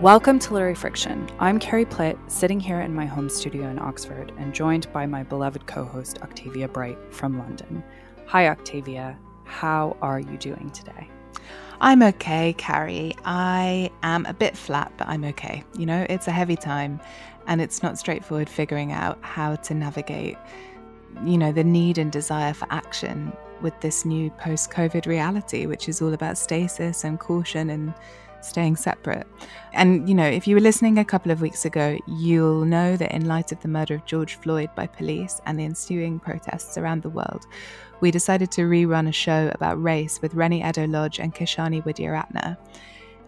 Welcome to Literary Friction. I'm Carrie Plitt, sitting here in my home studio in Oxford and joined by my beloved co host, Octavia Bright from London. Hi, Octavia. How are you doing today? I'm okay, Carrie. I am a bit flat, but I'm okay. You know, it's a heavy time and it's not straightforward figuring out how to navigate, you know, the need and desire for action with this new post COVID reality, which is all about stasis and caution and staying separate. And, you know, if you were listening a couple of weeks ago, you'll know that in light of the murder of George Floyd by police and the ensuing protests around the world, we decided to rerun a show about race with Reni Eddo-Lodge and Kishani Widyaratna.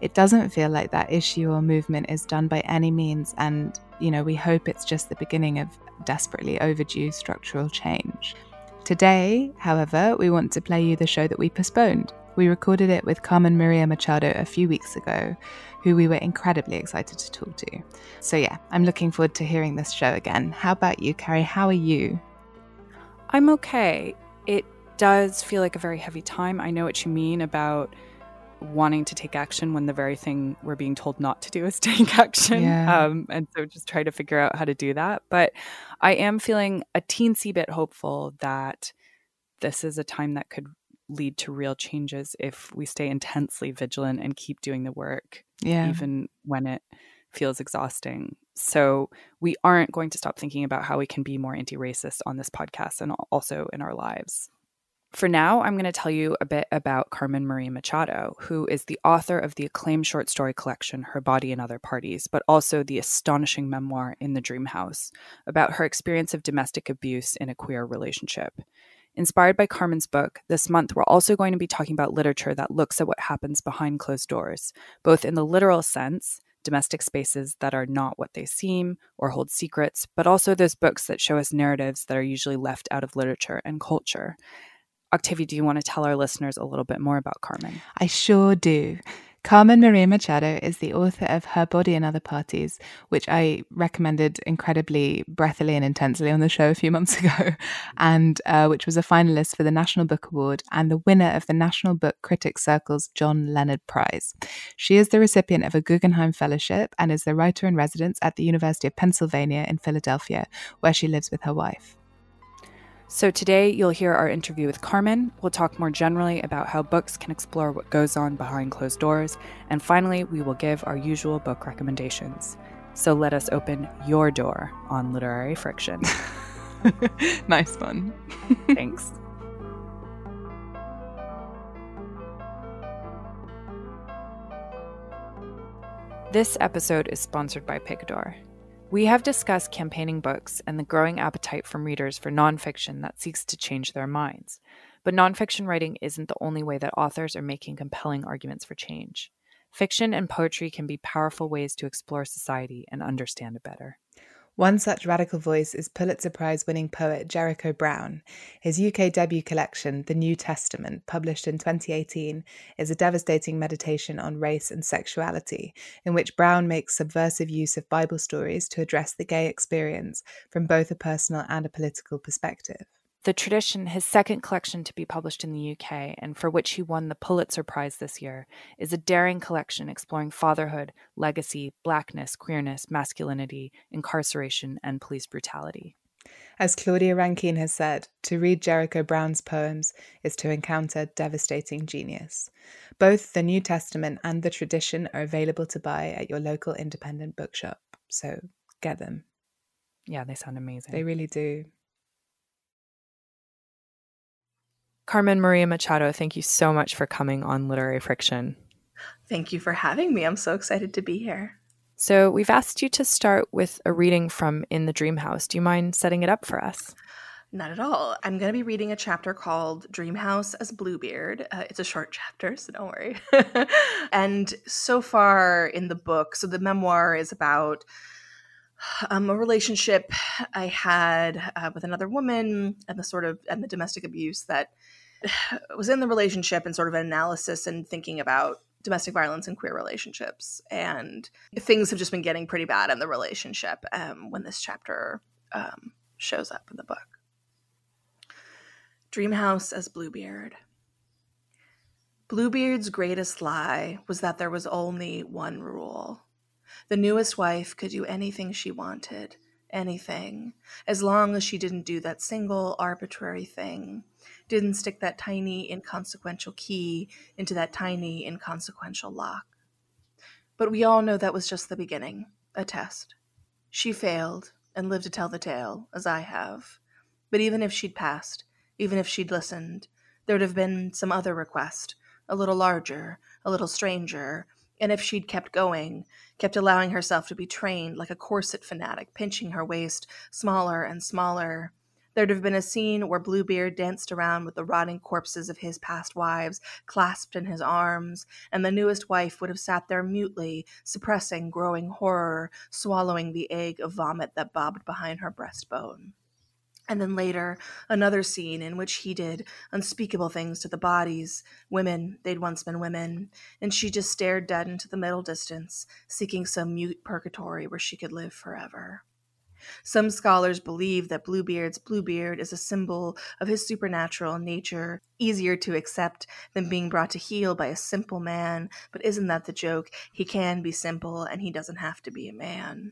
It doesn't feel like that issue or movement is done by any means, and, you know, we hope it's just the beginning of desperately overdue structural change. Today, however, we want to play you the show that we postponed we recorded it with Carmen Maria Machado a few weeks ago, who we were incredibly excited to talk to. So, yeah, I'm looking forward to hearing this show again. How about you, Carrie? How are you? I'm okay. It does feel like a very heavy time. I know what you mean about wanting to take action when the very thing we're being told not to do is take action. Yeah. Um, and so just try to figure out how to do that. But I am feeling a teensy bit hopeful that this is a time that could lead to real changes if we stay intensely vigilant and keep doing the work, yeah. even when it feels exhausting. So, we aren't going to stop thinking about how we can be more anti racist on this podcast and also in our lives. For now, I'm going to tell you a bit about Carmen Maria Machado, who is the author of the acclaimed short story collection Her Body and Other Parties, but also the astonishing memoir In the Dream House about her experience of domestic abuse in a queer relationship. Inspired by Carmen's book, this month we're also going to be talking about literature that looks at what happens behind closed doors, both in the literal sense, domestic spaces that are not what they seem or hold secrets, but also those books that show us narratives that are usually left out of literature and culture. Octavia, do you want to tell our listeners a little bit more about Carmen? I sure do. Carmen Maria Machado is the author of Her Body and Other Parties, which I recommended incredibly breathily and intensely on the show a few months ago, and uh, which was a finalist for the National Book Award and the winner of the National Book Critics Circle's John Leonard Prize. She is the recipient of a Guggenheim Fellowship and is the writer in residence at the University of Pennsylvania in Philadelphia, where she lives with her wife. So, today you'll hear our interview with Carmen. We'll talk more generally about how books can explore what goes on behind closed doors. And finally, we will give our usual book recommendations. So, let us open your door on literary friction. nice one. Thanks. This episode is sponsored by Picador. We have discussed campaigning books and the growing appetite from readers for nonfiction that seeks to change their minds. But nonfiction writing isn't the only way that authors are making compelling arguments for change. Fiction and poetry can be powerful ways to explore society and understand it better. One such radical voice is Pulitzer Prize winning poet Jericho Brown. His UK debut collection, The New Testament, published in 2018, is a devastating meditation on race and sexuality, in which Brown makes subversive use of Bible stories to address the gay experience from both a personal and a political perspective. The Tradition, his second collection to be published in the UK and for which he won the Pulitzer Prize this year, is a daring collection exploring fatherhood, legacy, blackness, queerness, masculinity, incarceration, and police brutality. As Claudia Rankine has said, to read Jericho Brown's poems is to encounter devastating genius. Both the New Testament and the Tradition are available to buy at your local independent bookshop, so get them. Yeah, they sound amazing. They really do. Carmen Maria Machado, thank you so much for coming on Literary Friction. Thank you for having me. I'm so excited to be here. So, we've asked you to start with a reading from In the Dream House. Do you mind setting it up for us? Not at all. I'm going to be reading a chapter called Dream House as Bluebeard. Uh, it's a short chapter, so don't worry. and so far in the book, so the memoir is about um, a relationship I had uh, with another woman and the sort of and the domestic abuse that was in the relationship and sort of an analysis and thinking about domestic violence and queer relationships. And things have just been getting pretty bad in the relationship um, when this chapter um, shows up in the book. Dreamhouse as bluebeard. Bluebeard's greatest lie was that there was only one rule The newest wife could do anything she wanted, anything, as long as she didn't do that single arbitrary thing, didn't stick that tiny inconsequential key into that tiny inconsequential lock. But we all know that was just the beginning, a test. She failed and lived to tell the tale, as I have. But even if she'd passed, even if she'd listened, there'd have been some other request, a little larger, a little stranger, and if she'd kept going, kept allowing herself to be trained like a corset fanatic, pinching her waist smaller and smaller, there'd have been a scene where Bluebeard danced around with the rotting corpses of his past wives clasped in his arms, and the newest wife would have sat there mutely, suppressing growing horror, swallowing the egg of vomit that bobbed behind her breastbone. And then later, another scene in which he did unspeakable things to the bodies, women, they'd once been women, and she just stared dead into the middle distance, seeking some mute purgatory where she could live forever. Some scholars believe that Bluebeard's Bluebeard is a symbol of his supernatural nature, easier to accept than being brought to heel by a simple man. But isn't that the joke? He can be simple and he doesn't have to be a man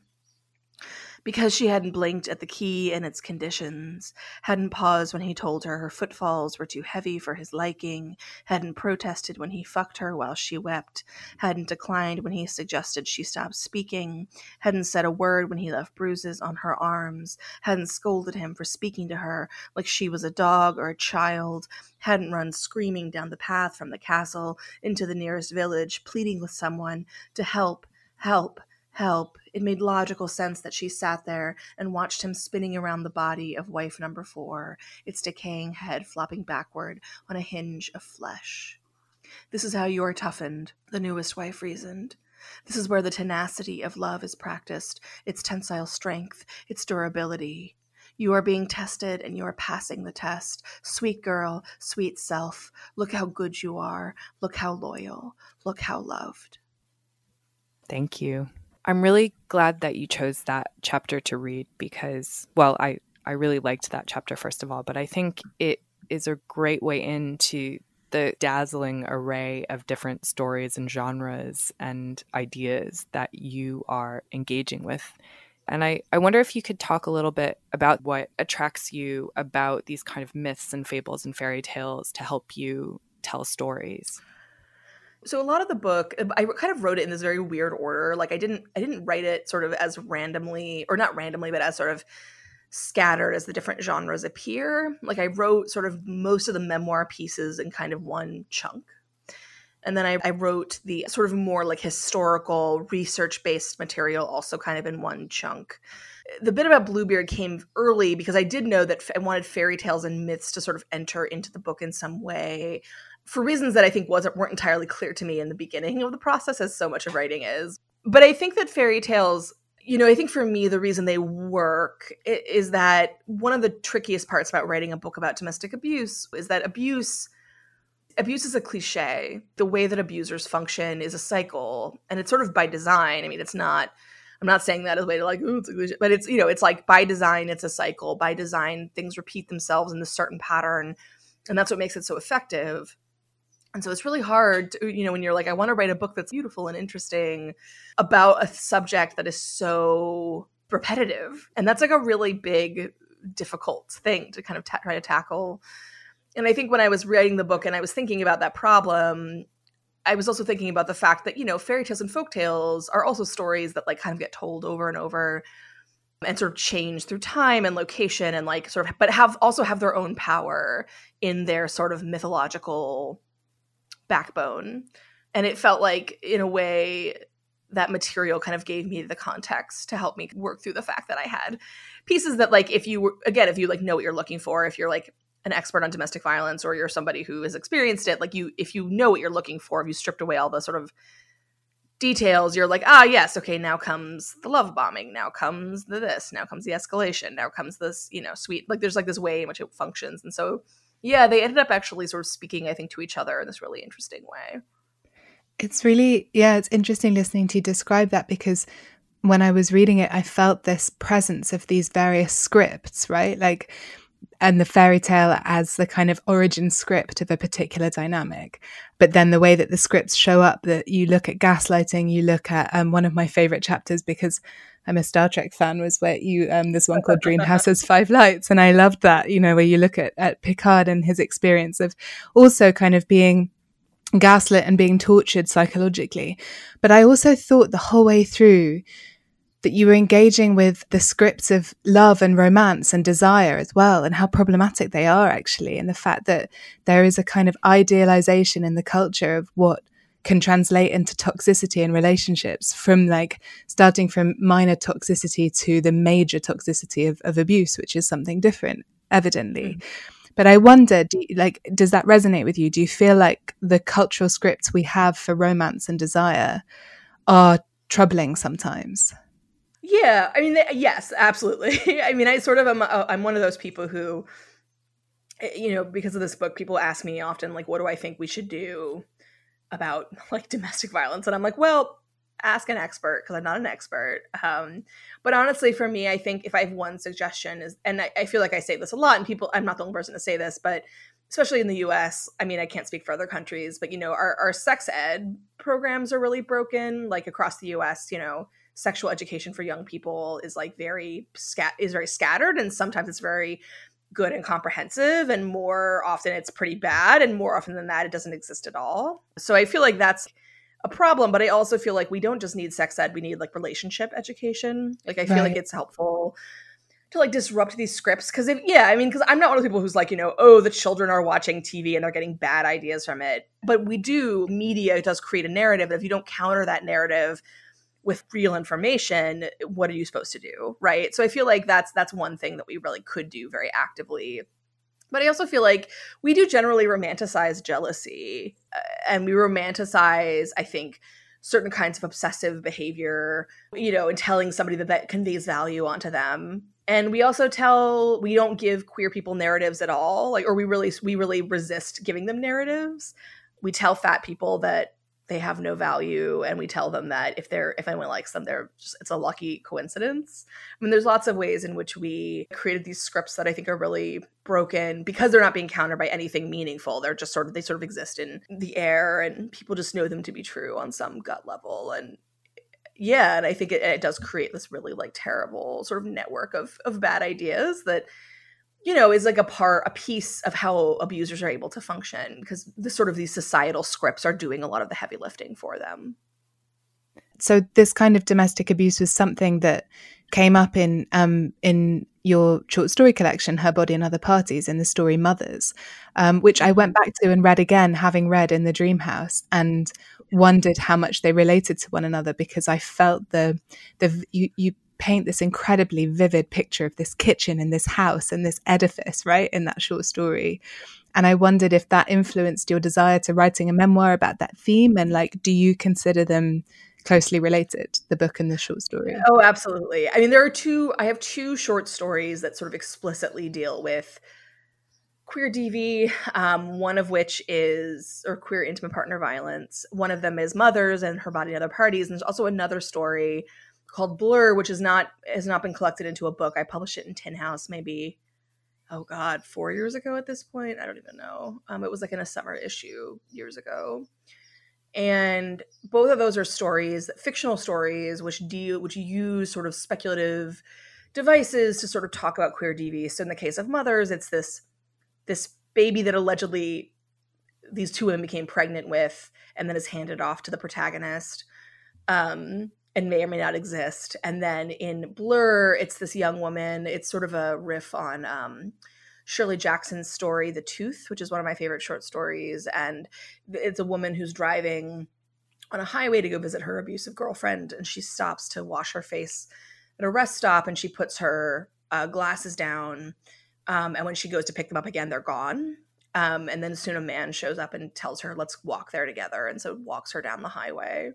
because she hadn't blinked at the key and its conditions, hadn't paused when he told her her footfalls were too heavy for his liking, hadn't protested when he fucked her while she wept, hadn't declined when he suggested she stop speaking, hadn't said a word when he left bruises on her arms, hadn't scolded him for speaking to her like she was a dog or a child, hadn't run screaming down the path from the castle into the nearest village, pleading with someone to help, help, help, it made logical sense that she sat there and watched him spinning around the body of wife number four, its decaying head flopping backward on a hinge of flesh. This is how you're toughened, the newest wife reasoned. This is where the tenacity of love is practiced, its tensile strength, its durability. You are being tested and you are passing the test. Sweet girl, sweet self, look how good you are. Look how loyal. Look how loved. Thank you. I'm really glad that you chose that chapter to read because, well, I, I really liked that chapter, first of all, but I think it is a great way into the dazzling array of different stories and genres and ideas that you are engaging with. And I, I wonder if you could talk a little bit about what attracts you about these kind of myths and fables and fairy tales to help you tell stories. So a lot of the book, uh, I kind of wrote it in this very weird order. Like I didn't, I didn't write it sort of as randomly, or not randomly, but as sort of scattered as the different genres appear. Like I wrote sort of most of the memoir pieces in kind of one chunk. And then I, I wrote the sort of more like historical research based material also kind of in one chunk. The bit about Bluebeard came early because I did know that I wanted fairy tales and myths to sort of enter into the book in some way for reasons that I think wasn't weren't entirely clear to me in the beginning of the process, as so much of writing is. But I think that fairy tales, you know, I think for me the reason they work is that one of the trickiest parts about writing a book about domestic abuse is that abuse abuse is a cliche. The way that abusers function is a cycle, and it's sort of by design. I mean, it's not. I'm not saying that as a way to like, ooh, it's a cliche, but it's you know, it's like by design, it's a cycle. By design, things repeat themselves in a certain pattern, and that's what makes it so effective. And so it's really hard, to, you know, when you're like, I want to write a book that's beautiful and interesting about a subject that is so repetitive. And that's like a really big, difficult thing to kind of try to tackle. And I think when I was writing the book and I was thinking about that problem, I was also thinking about the fact that, you know, fairy tales and folk tales are also stories that like kind of get told over and over and sort of change through time and location and like sort of but have also have their own power in their sort of mythological backbone. And it felt like in a way that material kind of gave me the context to help me work through the fact that i had pieces that like if you were again if you like know what you're looking for if you're like an expert on domestic violence or you're somebody who has experienced it like you if you know what you're looking for if you stripped away all the sort of details you're like ah yes okay now comes the love bombing now comes the this now comes the escalation now comes this you know sweet like there's like this way in which it functions. And so yeah, they ended up actually sort of speaking, I think, to each other in this really interesting way. It's really, yeah, it's interesting listening to you describe that because when I was reading it, I felt this presence of these various scripts, right? Like, and the fairy tale as the kind of origin script of a particular dynamic. But then the way that the scripts show up, that you look at gaslighting, you look at um, one of my favorite chapters because I'm a Star Trek fan, was where you um, there's one called Dreamhouse has five lights, and I loved that. You know, where you look at at Picard and his experience of also kind of being gaslit and being tortured psychologically. But I also thought the whole way through that you were engaging with the scripts of love and romance and desire as well, and how problematic they are actually, and the fact that there is a kind of idealization in the culture of what can translate into toxicity in relationships from like starting from minor toxicity to the major toxicity of, of abuse, which is something different, evidently. Mm. But I wonder, do you, like, does that resonate with you? Do you feel like the cultural scripts we have for romance and desire are troubling sometimes? Yeah, I mean, yes, absolutely. I mean, I sort of am. Uh, I'm one of those people who, eh, you know, because of this book, people ask me often, like, what do I think we should do about like domestic violence? And I'm like, well, ask an expert because I'm not an expert. Um, but honestly, for me, I think if I have one suggestion is, and I, I feel like I say this a lot, and people, I'm not the only person to say this, but especially in the US, I mean, I can't speak for other countries, but you know, our, our sex ed programs are really broken, like across the US, you know sexual education for young people is like very scat is very scattered and sometimes it's very good and comprehensive and more often it's pretty bad and more often than that it doesn't exist at all. So i feel like that's a problem but i also feel like we don't just need sex ed we need like relationship education. Like i feel right. like it's helpful to like disrupt these scripts because if yeah i mean because i'm not one of the people who's like you know oh the children are watching tv and they're getting bad ideas from it. But we do media does create a narrative if you don't counter that narrative with real information what are you supposed to do right? So i feel like that's that's one thing that we really could do very actively. But i also feel like we do generally romanticize jealousy uh, and we romanticize i think certain kinds of obsessive behavior you know and telling somebody that that conveys value onto them. And we also tell we don't give queer people narratives at all like or we really we really resist giving them narratives. We tell fat people that they have no value and we tell them that if they're if anyone likes them they're just it's a lucky coincidence. I mean there's lots of ways in which we created these scripts that i think are really broken because they're not being countered by anything meaningful. They're just sort of they sort of exist in the air and people just know them to be true on some gut level. And yeah and i think it, it does create this really like terrible sort of network of of bad ideas that you know is like a part a piece of how abusers are able to function because the sort of these societal scripts are doing a lot of the heavy lifting for them. So this kind of domestic abuse was something that came up in um, in your short story collection, Her Body and Other Parties, in the story Mothers, um, which I went back to and read again, having read in the Dream House, and wondered how much they related to one another because I felt the the you, you paint this incredibly vivid picture of this kitchen and this house and this edifice, right, in that short story. And I wondered if that influenced your desire to writing a memoir about that theme. And like, do you consider them closely related, the book and the short story? Oh, absolutely. I mean, there are two, I have two short stories that sort of explicitly deal with queer DV, um, one of which is, or queer intimate partner violence. One of them is Mothers and Her Body and Other Parties. And there's also another story called Blur, which is not has not been collected into a book. I published it in Tin House maybe oh god, four years ago at this point. I don't even know. Um, it was like in a summer issue years ago. And both of those are stories, fictional stories, which deal which use sort of speculative devices to sort of talk about queer DV. So in the case of mothers, it's this this baby that allegedly these two women became pregnant with and then is handed off to the protagonist. Um, and may or may not exist. And then in Blur, it's this young woman. It's sort of a riff on um, Shirley Jackson's story, The Tooth, which is one of my favorite short stories. And it's a woman who's driving on a highway to go visit her abusive girlfriend, and she stops to wash her face at a rest stop, and she puts her uh, glasses down. Um, and when she goes to pick them up again, they're gone. Um, and then soon a man shows up and tells her, "Let's walk there together," and so walks her down the highway.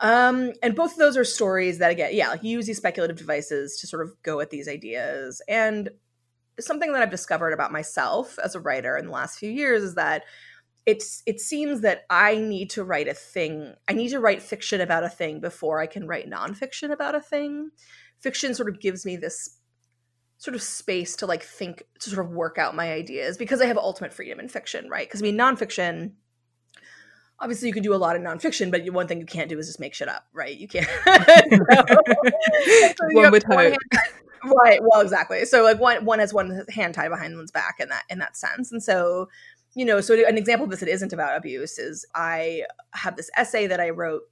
Um, and both of those are stories that again, yeah, like use these speculative devices to sort of go at these ideas. And something that I've discovered about myself as a writer in the last few years is that it's it seems that I need to write a thing. I need to write fiction about a thing before I can write nonfiction about a thing. Fiction sort of gives me this sort of space to like think to sort of work out my ideas because I have ultimate freedom in fiction, right? Because I mean, nonfiction, obviously you can do a lot of nonfiction, but one thing you can't do is just make shit up, right? You can't. so, one would hope. Right. Well, exactly. So like one one has one hand tied behind one's back in that in that sense, and so you know, so an example of this that isn't about abuse is I have this essay that I wrote.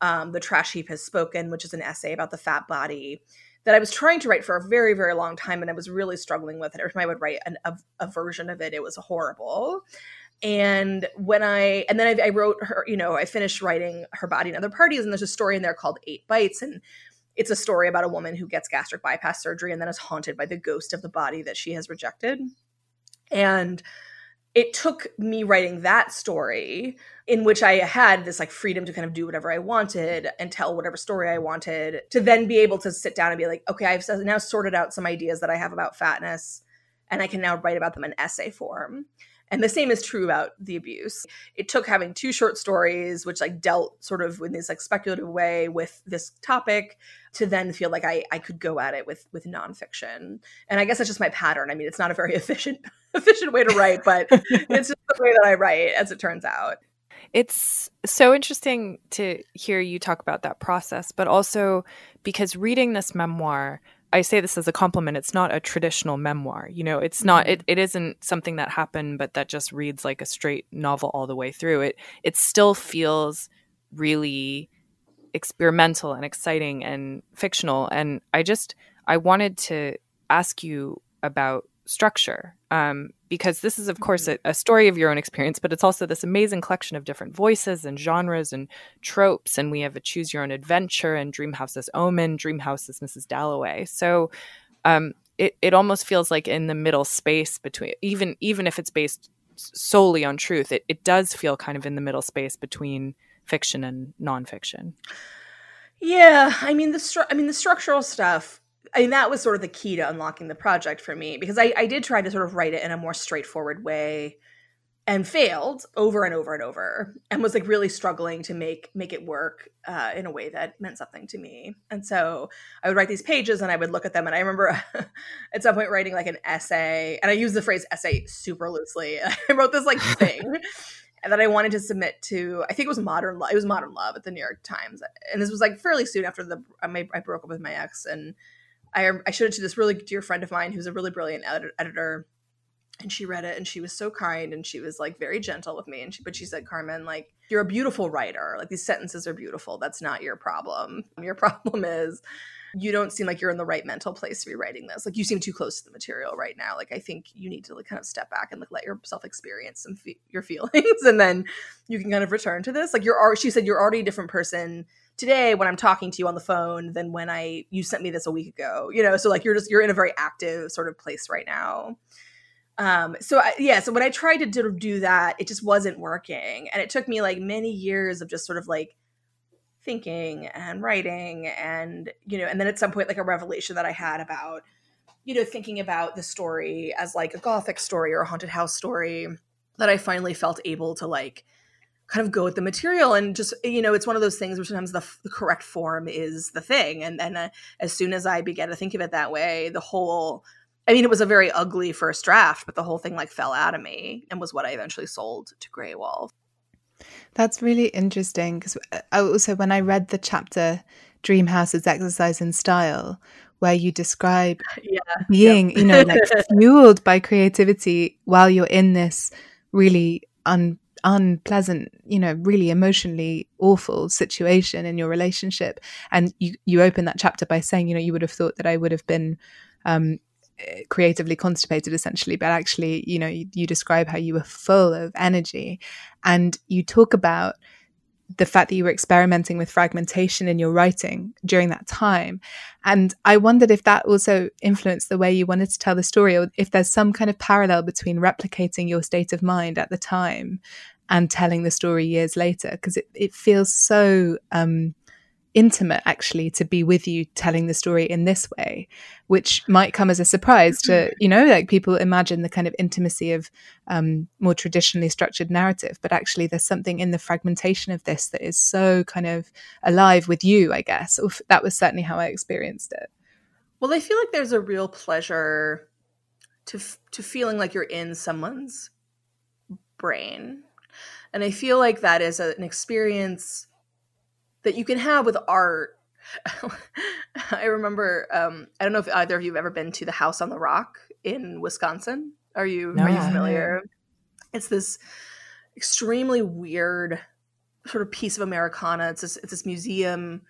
Um, the trash heap has spoken, which is an essay about the fat body that I was trying to write for a very, very long time, and I was really struggling with it. Every time I would write an, a, a version of it, it was horrible. And when I and then I, I, wrote her, you know, I finished writing her body and other parties, and there's a story in there called Eight Bites, and it's a story about a woman who gets gastric bypass surgery and then is haunted by the ghost of the body that she has rejected. And it took me writing that story in which I had this like freedom to kind of do whatever I wanted and tell whatever story I wanted to then be able to sit down and be like, okay, I've now sorted out some ideas that I have about fatness and I can now write about them in essay form. And the same is true about the abuse. It took having two short stories, which like dealt sort of in this like speculative way with this topic, to then feel like I, I could go at it with with nonfiction. And I guess that's just my pattern. I mean, it's not a very efficient efficient way to write, but it's just the way that I write, as it turns out. It's so interesting to hear you talk about that process, but also because reading this memoir, I say this as a compliment. It's not a traditional memoir. You know, it's not it, mm-hmm. it isn't something that happened but that just reads like a straight novel all the way through. It it still feels really experimental and exciting and fictional and I just I wanted to ask you about structure um, because this is of course mm-hmm. a, a, story of your own experience but it's also this amazing collection of different voices and genres and tropes and we have a choose your own adventure and dreamhouse's omen dreamhouse's mrs dalloway so um, it, it almost feels like in the middle space between even even if it's based solely on truth it, it does feel kind of in the middle space between fiction and nonfiction yeah i mean the stru- i mean the structural stuff I mean, that was sort of the key to unlocking the project for me because I, I did try to sort of write it in a more straightforward way and failed over and over and over and was like really struggling to make make it work uh, in a way that meant something to me. And so i would write these pages and i would look at them and i remember at some point writing like an essay and i use the phrase essay super loosely. I wrote this like thing that i wanted to submit to i think it was modern love it was modern love at the new york times and this was like fairly soon after the i, I broke up with my ex and I, um, I showed it to this really dear friend of mine who's a really brilliant ed- editor and she read it and she was so kind and she was like very gentle with me and she but she said carmen like you're a beautiful writer. Like these sentences are beautiful. That's not your problem. Your problem is you don't seem like you're in the right mental place to be writing this. Like you seem too close to the material right now. Like i think you need to like kind of step back and like let yourself experience some fe- your feelings and then you can kind of return to this. Like you're she said you're already a different person today when I'm talking to you on the phone than when I you sent me this a week ago. You know, so like you're just you're in a very active sort of place right now. Um, so I, yeah, so when I tried to sort do that, it just wasn't working, and it took me like many years of just sort of like thinking and writing, and you know, and then at some point like a revelation that I had about you know thinking about the story as like a gothic story or a haunted house story that I finally felt able to like kind of go with the material and just you know it's one of those things where sometimes the, the correct form is the thing and then uh, as soon as i began to think of it that way the whole i mean it was a very ugly first draft but the whole thing like fell out of me and was what i eventually sold to Graywolf that's really interesting because uh, also when i read the chapter dreamhouse's exercise in style where you describe yeah, being you know like fueled by creativity while you're in this really un unpleasant, you know, really emotionally awful situation in your relationship. And you, you open that chapter by saying, you know, you would have thought that I would have been um, creatively constipated essentially but actually you know you, you, describe how you were full of energy and you talk about the fact that you were experimenting with fragmentation in your writing during that time. And I wondered if that also influenced the way you wanted to tell the story, or if there's some kind of parallel between replicating your state of mind at the time and telling the story years later, because it, it feels so um, intimate actually to be with you telling the story in this way which might come as a surprise to mm-hmm. you know like people imagine the kind of intimacy of um, more traditionally structured narrative but actually there's something in the fragmentation of this that is so kind of alive with you i guess that was certainly how i experienced it Well, I feel like there's a real pleasure to to feeling like you're in someone's brain. And I feel like that is a, an experience that you can have with art. I remember um, I don't know if either of you have ever been to the House on the Rock in Wisconsin. Are you no, are you familiar? It's this extremely weird sort of piece of Americana. It's this, it's this museum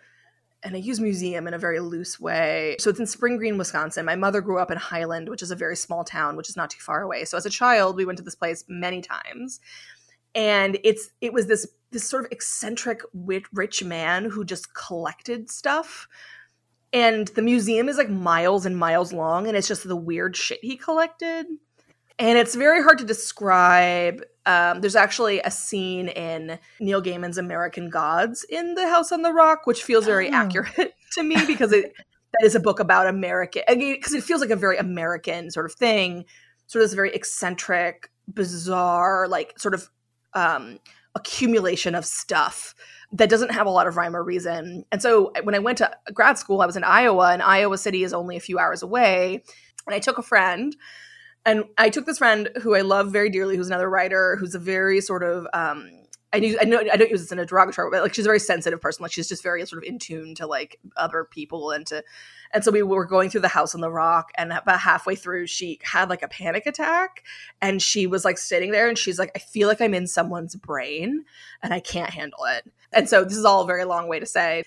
and I use museum in a very loose way. So it's in Spring Green, Wisconsin. My mother grew up in Highland, which is a very small town, which is not too far away. So as a child, we went to this place many times. And it's it was this this sort of eccentric rich man who just collected stuff. And the museum is like miles and miles long and it's just the weird shit he collected. And it's very hard to describe um, there's actually a scene in Neil Gaiman's American Gods in The House on the Rock, which feels very oh. accurate to me because it that is a book about American because it feels like a very American sort of thing, sort of this very eccentric, bizarre, like sort of um, accumulation of stuff that doesn't have a lot of rhyme or reason. And so when I went to grad school, I was in Iowa, and Iowa City is only a few hours away. And I took a friend and I took this friend who I love very dearly, who's another writer, who's a very sort of um, I, I know I don't use this in a derogatory, way, but like she's a very sensitive person. Like she's just very sort of in tune to like other people and to, and so we were going through the house on the rock, and about halfway through, she had like a panic attack, and she was like sitting there, and she's like, I feel like I'm in someone's brain, and I can't handle it. And so this is all a very long way to say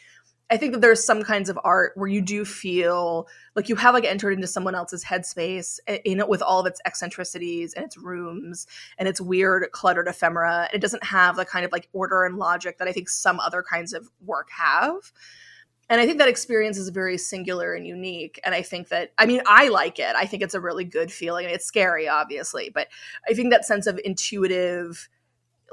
I think that there's some kinds of art where you do feel like you have like entered into someone else's headspace eh, in it with all of its eccentricities and its rooms and its weird cluttered ephemera. It doesn't have the kind of like order and logic that I think some other kinds of work have. And I think that experience is very singular and unique. And I think that, I mean, I like it. I think it's a really good feeling. It's scary, obviously, but I think that sense of intuitive,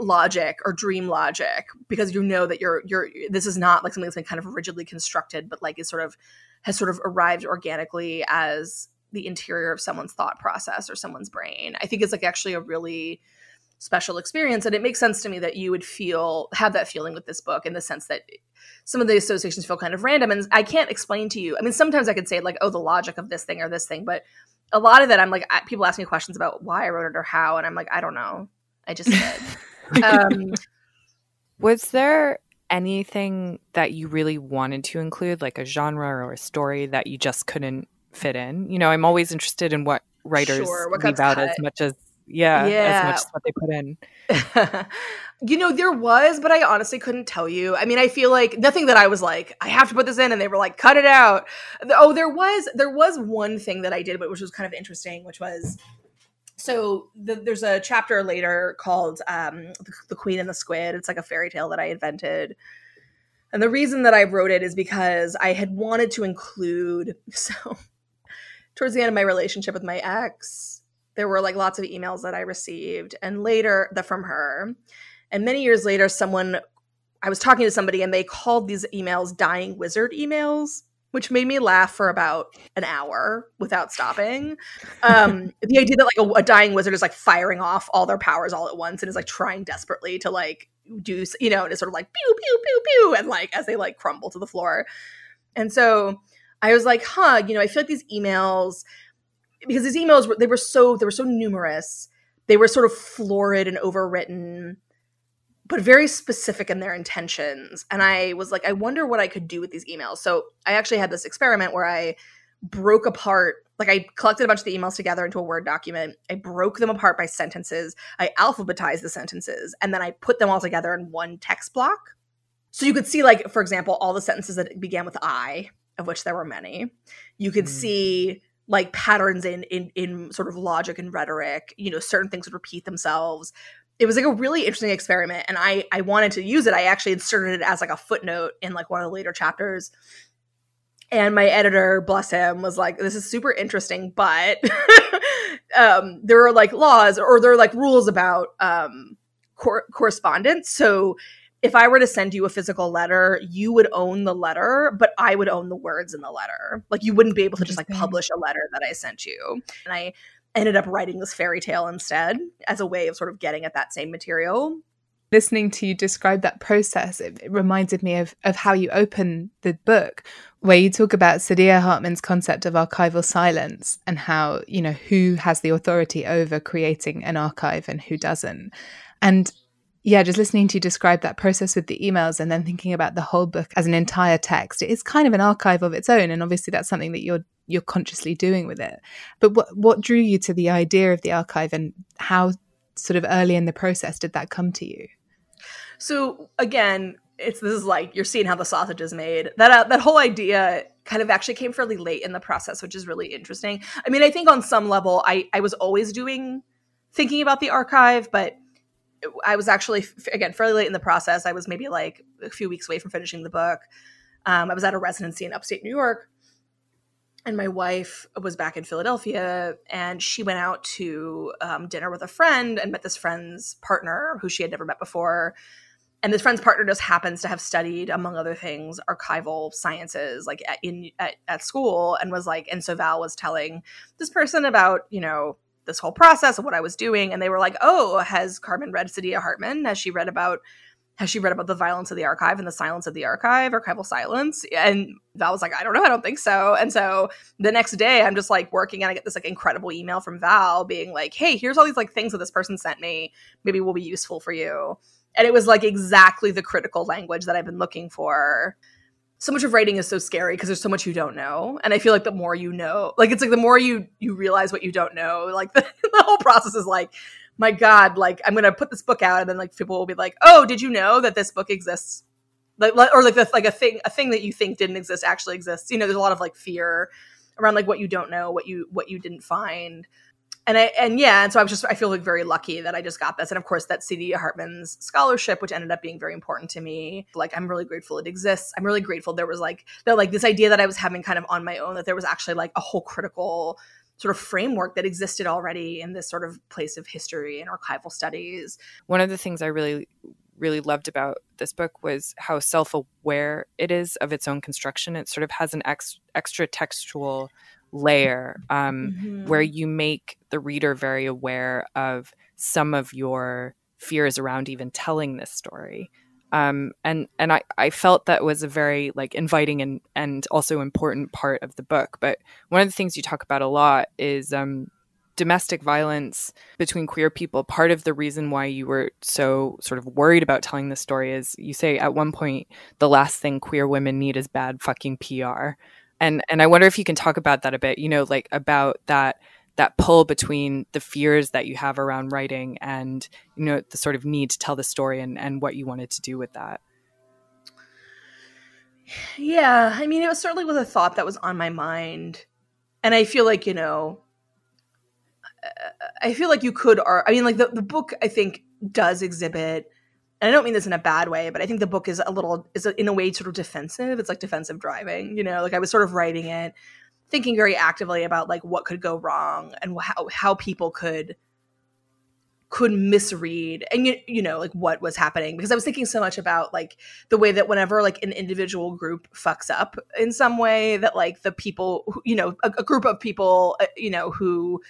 logic or dream logic because you know that you're you're this is not like something that's been kind of rigidly constructed but like is sort of has sort of arrived organically as the interior of someone's thought process or someone's brain. I think it's like actually a really special experience. And it makes sense to me that you would feel have that feeling with this book in the sense that some of the associations feel kind of random. And i can't explain to you i mean sometimes i could say like oh the logic of this thing or this thing but a lot of that i'm like people ask me questions about why i wrote it or how and i'm like i don't know. I just did um, was there anything that you really wanted to include, like a genre or a story that you just couldn't fit in? You know, I'm always interested in what writers sure, what leave out cut. as much as yeah, yeah, as much as what they put in. you know, there was, but I honestly couldn't tell you. I mean, I feel like nothing that I was like, I have to put this in, and they were like, cut it out. Oh, there was there was one thing that I did, but which was kind of interesting, which was so the, there's a chapter later called um, the, the Queen and the Squid. It's like a fairy tale that I invented. And the reason that I wrote it is because I had wanted to include. So, towards the end of my relationship with my ex, there were like lots of emails that I received, and later the from her. And many years later, someone I was talking to somebody, and they called these emails "dying wizard emails." Which made me laugh for about an hour without stopping. Um, the idea that like a, a, dying wizard is like firing off all their powers all at once and is like trying desperately to like do you know and it's sort of like pew pew pew pew and like as they like crumble to the floor. And so I was like, huh, you know, I feel like these emails because these emails were they were so they were so numerous, they were sort of florid and overwritten but very specific in their intentions. And I was like, I wonder what I could do with these emails. So I actually had this experiment where I broke apart, like I collected a bunch of the emails together into a Word document. I broke them apart by sentences. I alphabetized the sentences, and then I put them all together in one text block. So you could see, like, for example, all the sentences that began with I, of which there were many. You could mm. see like patterns in in in sort of logic and rhetoric you know certain things would repeat themselves it was like a really interesting experiment and i i wanted to use it i actually inserted it as like a footnote in like one of the later chapters and my editor bless him was like this is super interesting but um there are like laws or there are like rules about um cor- correspondence so if I were to send you a physical letter, you would own the letter, but I would own the words in the letter. Like you wouldn't be able to just like publish a letter that I sent you. And I ended up writing this fairy tale instead as a way of sort of getting at that same material. listening to you describe that process, it, it, reminded me of, of how you open the book, where you talk about Saidiya Hartman's concept of archival silence and how, you know, who has the authority over creating an archive and who doesn't. And yeah, just listening to you describe that process with the emails and then thinking about the whole book as an entire text, it is kind of an archive of its own. And obviously that's something that you're you're consciously doing with it. But what what drew you to the idea of the archive and how sort of early in the process did that come to you? So again, it's this is like you're seeing how the sausage is made. That uh, that whole idea kind of actually came fairly late in the process, which is really interesting. I mean, I think on some level, I I was always doing thinking about the archive, but I was actually again fairly late in the process. I was maybe like a few weeks away from finishing the book. Um, I was at a residency in upstate New York, and my wife was back in Philadelphia, and she went out to um, dinner with a friend and met this friend's partner who she had never met before. And this friend's partner just happens to have studied, among other things, archival sciences, like at, in at, at school, and was like, and so Val was telling this person about, you know, this whole process of what I was doing. And they were like, Oh, has Carmen read Saidiya Hartman? Has she read about has she read about the violence of the archive and the silence of the archive, archival silence? And Val was like, I don't know, I don't think so. And so the next day I'm just like working and I get this like incredible email from Val being like, Hey, here's all these like things that this person sent me. Maybe will be useful for you. And it was like exactly the critical language that I've been looking for so much of writing is so scary because there's so much you don't know and i feel like the more you know like it's like the more you you realize what you don't know like the, the whole process is like my god like i'm gonna put this book out and then like people will be like oh did you know that this book exists? Like or like the, like a thing a thing that you think didn't exist actually exists. You know there's a lot of like fear around like what you don't know what you what you didn't find and I and yeah, and so I was just I feel like very lucky that I just got this, and of course that Saidiya Hartman's scholarship, which ended up being very important to me. Like I'm really grateful it exists. I'm really grateful there was like that like this idea that I was having kind of on my own that there was actually like a whole critical sort of framework that existed already in this sort of place of history and archival studies. One of the things I really really loved about this book was how self-aware it is of its own construction. It sort of has an ex- extra textual layer um, mm-hmm. where you make the reader very aware of some of your fears around even telling this story. Um, and and I, I felt that was a very like inviting and and also important part of the book. But one of the things you talk about a lot is um, domestic violence between queer people. Part of the reason why you were so sort of worried about telling this story is you say at one point the last thing queer women need is bad fucking PR and and i wonder if you can talk about that a bit you know like about that that pull between the fears that you have around writing and you know the sort of need to tell the story and and what you wanted to do with that. Yeah i mean it was certainly with a thought that was on my mind. And i feel like you know i feel like you could are i mean like the, the book i think does exhibit and I don't mean this in a bad way, but I think the book is a little is in a way sort of defensive. It's like defensive driving, you know. Like I was sort of writing it, thinking very actively about like what could go wrong and how how people could could misread and you, you know like what was happening because i was thinking so much about like the way that whenever like an individual group fucks up in some way that like the people who, you know a, a group of people uh, you know who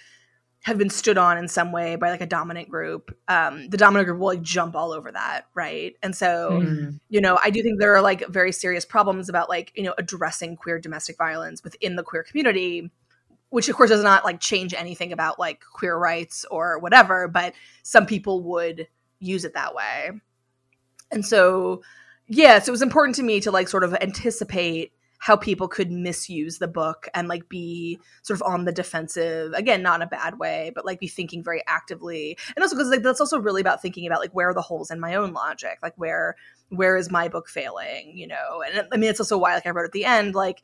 have been stood on in some way by like a dominant group, um, the dominant group will like jump all over that, right? And so, mm. you know, I do think there are like very serious problems about like you know addressing queer domestic violence within the queer community, which of course does not like change anything about like queer rights or whatever, but some people would use it that way, and so yeah, so it was important to me to like sort of anticipate how people could misuse the book and like be sort of on the defensive. Again not in a bad way but like be thinking very actively. And also because like that's also really about thinking about like where are the holes in my own logic? Like where where is my book failing you know? And i mean it's also why like i wrote at the end like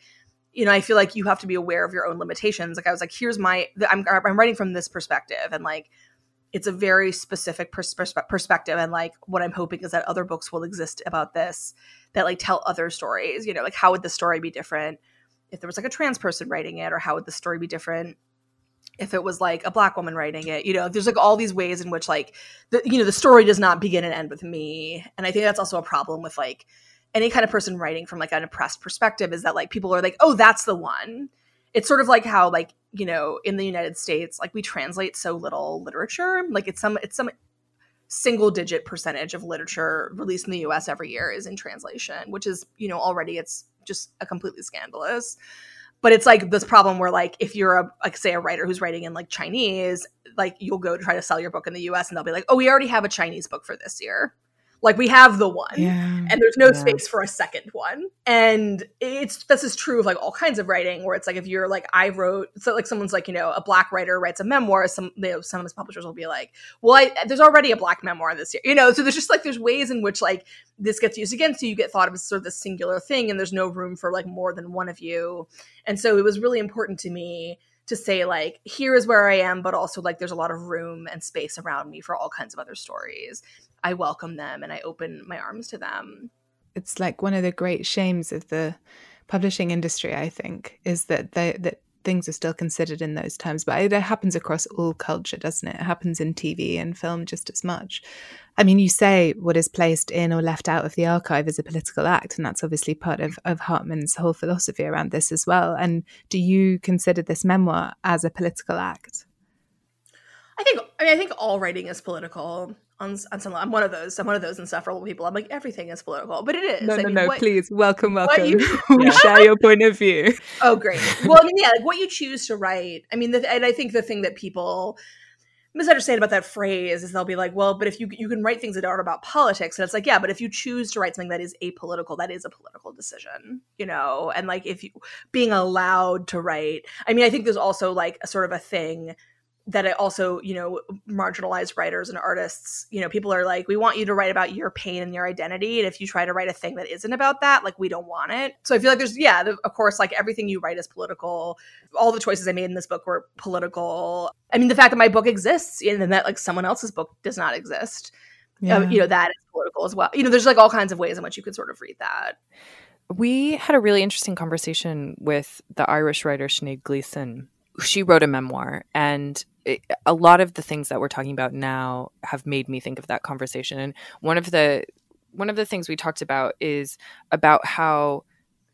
you know i feel like you have to be aware of your own limitations. Like i was like here's my i'm, I'm writing from this perspective and like it's a very specific pers- perspective and like what i'm hoping is that other books will exist about this that like tell other stories you know like how would the story be different if there was like a trans person writing it or how would the story be different if it was like a black woman writing it? You know there's like all these ways in which like the you know the story does not begin and end with me. And i think that's also a problem with like any kind of person writing from like an oppressed perspective is that like people are like oh that's the one. It's sort of like how like you know in the united states like we translate so little literature. Like it's some it's some single digit percentage of literature released in the US every year is in translation, which is, you know, already it's just a completely scandalous. But it's like this problem where like if you're a like say a writer who's writing in like Chinese, like you'll go try to sell your book in the US and they'll be like, "Oh, we already have a Chinese book for this year." Like we have the one, yeah. and there's no yeah. space for a second one. And it's this is true of like all kinds of writing, where it's like if you're like I wrote, so like someone's like you know a black writer writes a memoir, some you know some of his publishers will be like, well, I, there's already a black memoir this year, you know. So there's just like there's ways in which like this gets used again, so you get thought of as sort of this singular thing, and there's no room for like more than one of you. And so it was really important to me to say like here is where i am but also like there's a lot of room and space around me for all kinds of other stories I welcome them and I open my arms to them. It's like one of the great shames of the publishing industry, I think, is that they, that things are still considered in those terms. But it happens across all culture, doesn't it? It happens in TV and film just as much. I mean, you say what is placed in or left out of the archive is a political act, and that's obviously part of, of Hartman's whole philosophy around this as well. And do you consider this memoir as a political act? I think I mean I think all writing is political on, on some I'm one of those. I'm one of those insufferable people. I'm like everything is political, but it is. No, I no, mean, no. What, please, welcome, welcome. You, we share your point of view. Oh, great. Well, I mean, yeah, like what you choose to write. I mean, the, and I think the thing that people misunderstand about that phrase is they'll be like, well, but if you you can write things that aren't about politics, and it's like, yeah, but if you choose to write something that is apolitical, that is a political decision, you know. And like if you being allowed to write, I mean, I think there's also like a sort of a thing that it also you know marginalized writers and artists you know people are like we want you to write about your pain and your identity and if you try to write a thing that isn't about that like we don't want it. So i feel like there's yeah the, of course like everything you write is political. All the choices i made in this book were political. I mean the fact that my book exists and that like someone else's book does not exist yeah. um, you know that is political as well. You know there's like all kinds of ways in which you could sort of read that. We had a really interesting conversation with the irish writer Sinead Gleeson. She wrote a memoir and it, a lot of the things that we're talking about now have made me think of that conversation. And one of the one of the things we talked about is about how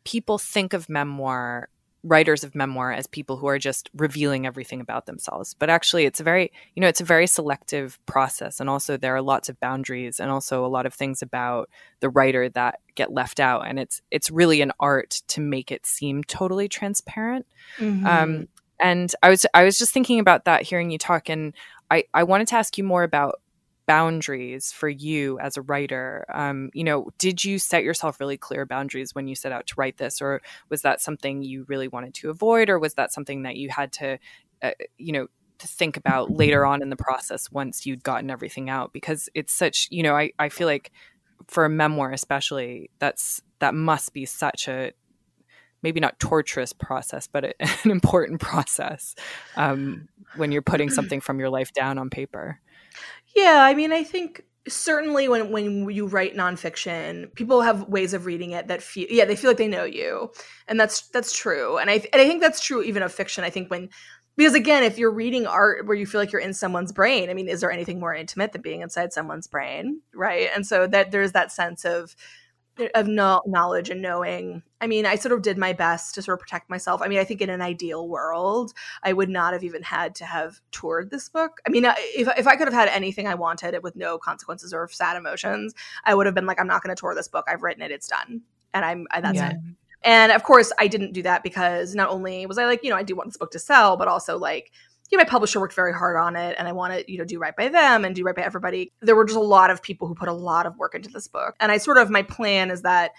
people think of memoir writers of memoir as people who are just revealing everything about themselves. But actually it's a very you know it's a very selective process. And also there are lots of boundaries and also a lot of things about the writer that get left out. And it's it's really an art to make it seem totally transparent. Mm-hmm. um, and I was I was just thinking about that hearing you talk and I I wanted to ask you more about boundaries for you as a writer. Um, you know did you set yourself really clear boundaries when you set out to write this or was that something you really wanted to avoid or was that something that you had to uh, you know to think about later on in the process once you'd gotten everything out? Because it's such you know i, I feel like for a memoir especially that's that must be such a maybe not torturous process, but an important process um, when you're putting something from your life down on paper. Yeah, I mean, I think certainly when when you write nonfiction, people have ways of reading it that feel yeah they feel like they know you, and that's that's true, and I and I think that's true even of fiction. I think when because again, if you're reading art where you feel like you're in someone's brain, I mean, is there anything more intimate than being inside someone's brain, right? And so that there's that sense of of no, knowledge and knowing. I mean, I sort of did my best to sort of protect myself. I mean, I think in an ideal world, I would not have even had to have toured this book. I mean, if, if I could have had anything I wanted with no consequences or sad emotions, I would have been like, I'm not going to tour this book. I've written it. It's done. And I'm, I, that's yeah. it. And of course, I didn't do that because not only was I like, you know, I do want this book to sell, but also like, know, my publisher worked very hard on it and I want to, you know, do right by them and do right by everybody. There were just a lot of people who put a lot of work into this book. And I sort of, my plan is that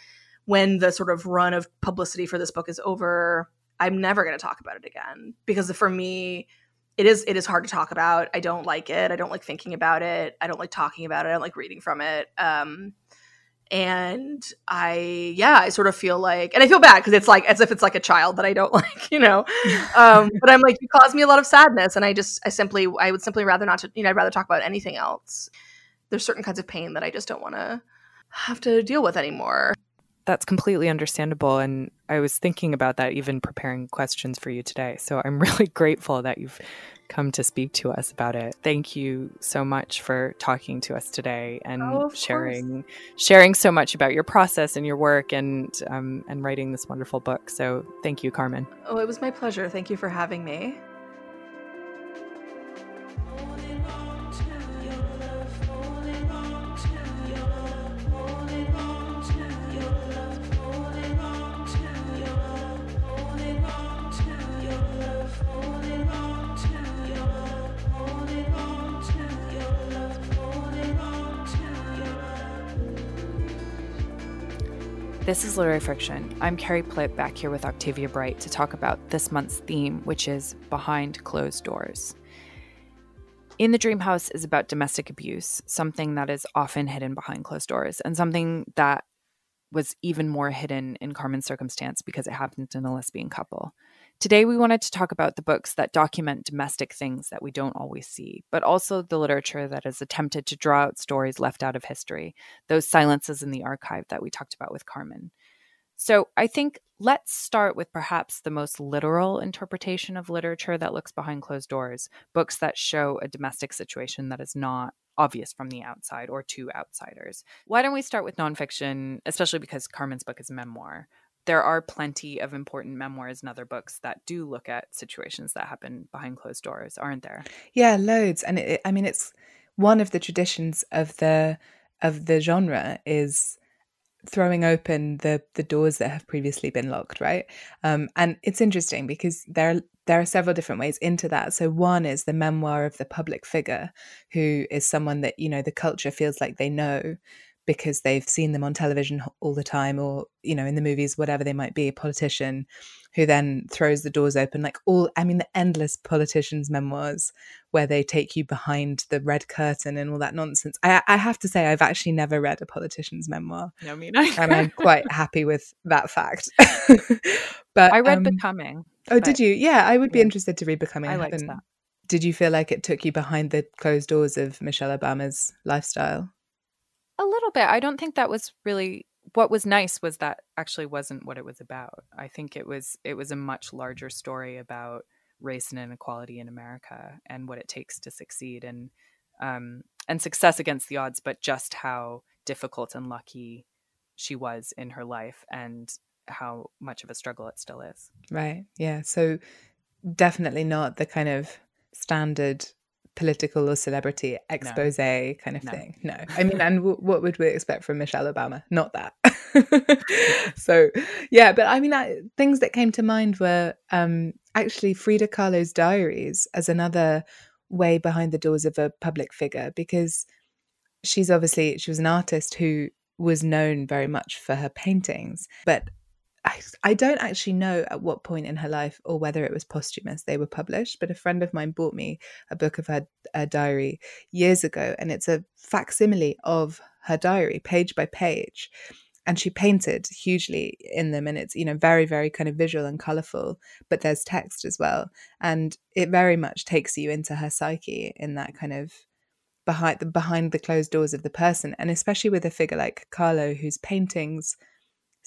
when the sort of run of publicity for this book is over, I'm never going to talk about it again because for me, it is it is hard to talk about. I don't like it. I don't like thinking about it. I don't like talking about it. I don't like reading from it. Um, and i yeah i sort of feel like and i feel bad because it's like as if it's like a child that i don't like you know? Um but i'm like you caused me a lot of sadness and i just i simply i would simply rather not to you know i'd rather talk about anything else. There's certain kinds of pain that i just don't want to have to deal with anymore that's completely understandable and i was thinking about that even preparing questions for you today so i'm really grateful that you've come to speak to us about it. Thank you so much for talking to us today and oh, sharing course. sharing so much about your process and your work and um, and writing this wonderful book. So thank you, Carmen. Oh, it was my pleasure. Thank you for having me. This is Literary Friction. I'm Carrie Plitt back here with Octavia Bright to talk about this month's theme, which is Behind Closed Doors. In the Dream House is about domestic abuse, something that is often hidden behind closed doors, and something that was even more hidden in Carmen's circumstance because it happened in a lesbian couple. Today, we wanted to talk about the books that document domestic things that we don't always see, but also the literature that has attempted to draw out stories left out of history, those silences in the archive that we talked about with Carmen. So, I think let's start with perhaps the most literal interpretation of literature that looks behind closed doors books that show a domestic situation that is not obvious from the outside or to outsiders. Why don't we start with nonfiction, especially because Carmen's book is a memoir? There are plenty of important memoirs and other books that do look at situations that happen behind closed doors, aren't there? Yeah, loads. And it, I mean, it's one of the traditions of the of the genre is throwing open the the doors that have previously been locked, right? Um, and it's interesting because there there are several different ways into that. So one is the memoir of the public figure, who is someone that you know the culture feels like they know, because they've seen them on television all the time or you know in the movies whatever they might be a politician who then throws the doors open like all i mean the endless politicians memoirs where they take you behind the red curtain and all that nonsense. I, I have to say i've actually never read a politician's memoir no me neither. and i'm quite happy with that fact. But i read um, becoming oh did you? Yeah i would be yeah. interested to read becoming. I liked that. Did you feel like it took you behind the closed doors of michelle obama's lifestyle a little bit. I don't think that was really what was nice was that actually wasn't what it was about. I think it was it was a much larger story about race and inequality in America and what it takes to succeed and um, and success against the odds, but just how difficult and lucky she was in her life and how much of a struggle it still is. Right. Yeah. So definitely not the kind of standard political or celebrity expose no. kind of no. thing. No, I mean, and w- what would we expect from Michelle Obama? Not that. so, yeah, but I mean, I, things that came to mind were um, actually Frida Kahlo's diaries as another way behind the doors of a public figure because she's obviously she was an artist who was known very much for her paintings, but I, I don't actually know at what point in her life or whether it was posthumous they were published, but a friend of mine bought me a book of her, her diary years ago, and it's a facsimile of her diary, page by page. And she painted hugely in them, and it's you know very very kind of visual and colorful, but there's text as well, and it very much takes you into her psyche in that kind of behind the behind the closed doors of the person, and especially with a figure like Kahlo, whose paintings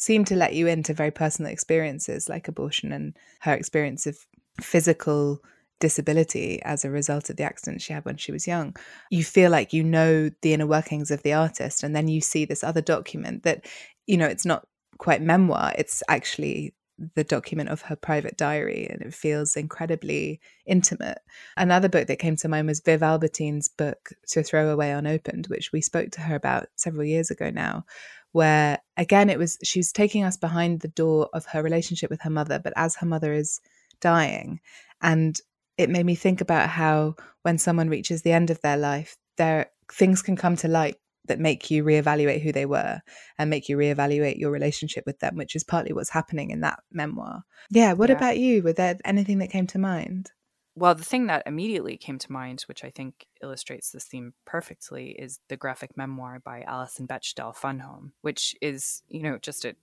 seem to let you into very personal experiences like abortion and her experience of physical disability as a result of the accident she had when she was young. You feel like you know the inner workings of the artist, and then you see this other document that, you know, it's not quite memoir, it's actually the document of her private diary and it feels incredibly intimate. Another book that came to mind was Viv Albertine's book To Throw Away Unopened, which we spoke to her about several years ago now, where again it was she was taking us behind the door of her relationship with her mother but as her mother is dying and it made me think about how when someone reaches the end of their life there things can come to light that make you reevaluate who they were and make you reevaluate your relationship with them which is partly what's happening in that memoir. Yeah what yeah. about you? Was there anything that came to mind well, the thing that immediately came to mind, which I think illustrates this theme perfectly, is the graphic memoir by Alison Bechdel, Fun Home, which is, you know, just a,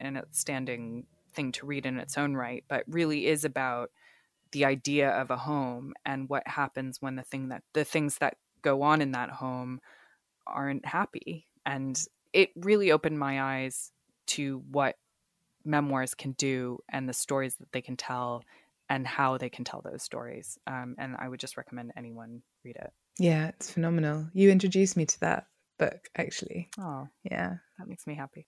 an outstanding thing to read in its own right, but really is about the idea of a home and what happens when the thing that the things that go on in that home aren't happy. And it really opened my eyes to what memoirs can do and the stories that they can tell and how they can tell those stories. Um, and I would just recommend anyone read it. Yeah, it's phenomenal. You introduced me to that book, actually. Oh, yeah. That makes me happy.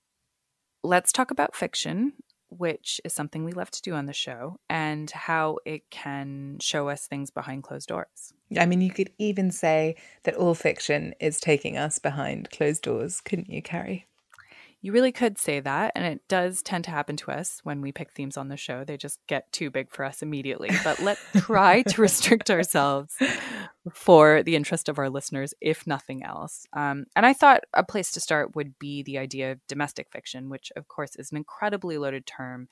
Let's talk about fiction, which is something we love to do on the show, and how it can show us things behind closed doors. I mean, you could even say that all fiction is taking us behind closed doors, couldn't you, Carrie? You really could say that. And it does tend to happen to us when we pick themes on the show. They just get too big for us immediately. But let's try to restrict ourselves for the interest of our listeners, if nothing else. Um, and I thought a place to start would be the idea of domestic fiction, which, of course, is an incredibly loaded term,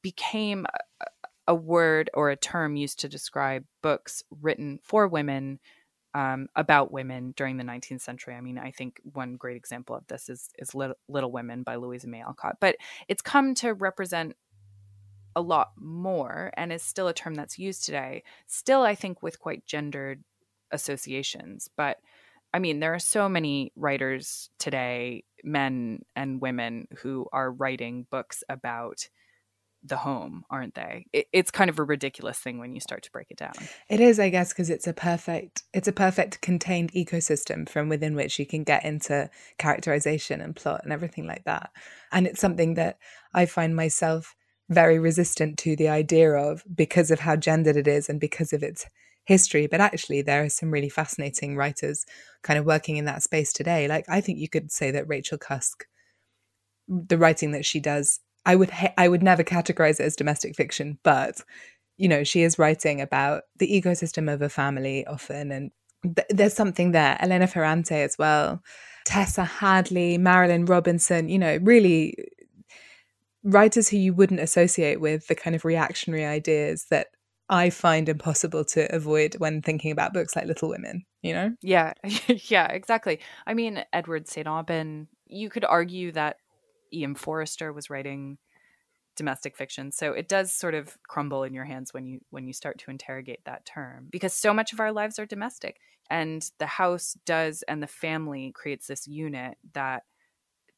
became a, a word or a term used to describe books written for women um, about women during the 19th century. I mean, I think one great example of this is is Little, Little Women by Louisa May Alcott. But it's come to represent a lot more and is still a term that's used today. Still, I think with quite gendered associations. But I mean, there are so many writers today, men and women, who are writing books about the home, aren't they? It, it's kind of a ridiculous thing when you start to break it down. It is, I guess, because it's a perfect it's a perfect contained ecosystem from within which you can get into characterization and plot and everything like that. And it's something that I find myself very resistant to the idea of because of how gendered it is and because of its history. But actually, there are some really fascinating writers kind of working in that space today. Like I think you could say that Rachel Cusk, the writing that she does I would ha- I would never categorize it as domestic fiction, but you know, she is writing about the ecosystem of a family often, and th- there's something there. Elena Ferrante as well, Tessa Hadley, Marilynne Robinson. You know, really writers who you wouldn't associate with the kind of reactionary ideas that I find impossible to avoid when thinking about books like Little Women, you know? Yeah, yeah, exactly. I mean, Edward St. Aubyn, you could argue that E.M. Forster was writing domestic fiction. So it does sort of crumble in your hands when you when you start to interrogate that term because so much of our lives are domestic and the house does and the family creates this unit that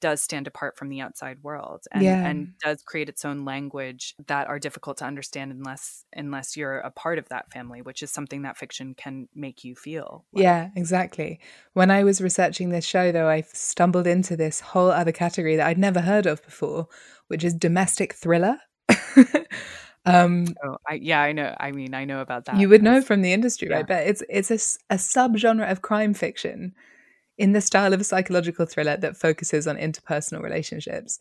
does stand apart from the outside world and, yeah. and does create its own language that are difficult to understand unless unless you're a part of that family which is something that fiction can make you feel like. yeah exactly when i was researching this show though i stumbled into this whole other category that i'd never heard of before which is domestic thriller um oh, I, yeah i know i mean i know about that you would know from the industry yeah. right but it's it's a, a subgenre of crime fiction in the style of a psychological thriller that focuses on interpersonal relationships.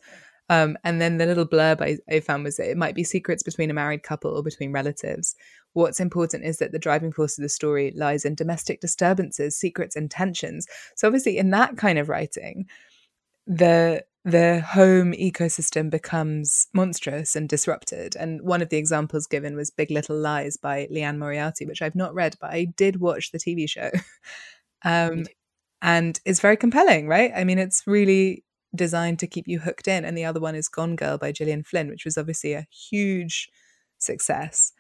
Um, and then the little blurb I, I, found was that it might be secrets between a married couple or between relatives. What's important is that the driving force of the story lies in domestic disturbances, secrets, and tensions. So obviously, in that kind of writing, the the home ecosystem becomes monstrous and disrupted. And one of the examples given was Big Little Lies by Liane Moriarty, which I've not read, but I did watch the TV show. um, and it's very compelling, right? I mean, it's really designed to keep you hooked in. And the other one is Gone Girl by Gillian Flynn, which was obviously a huge success.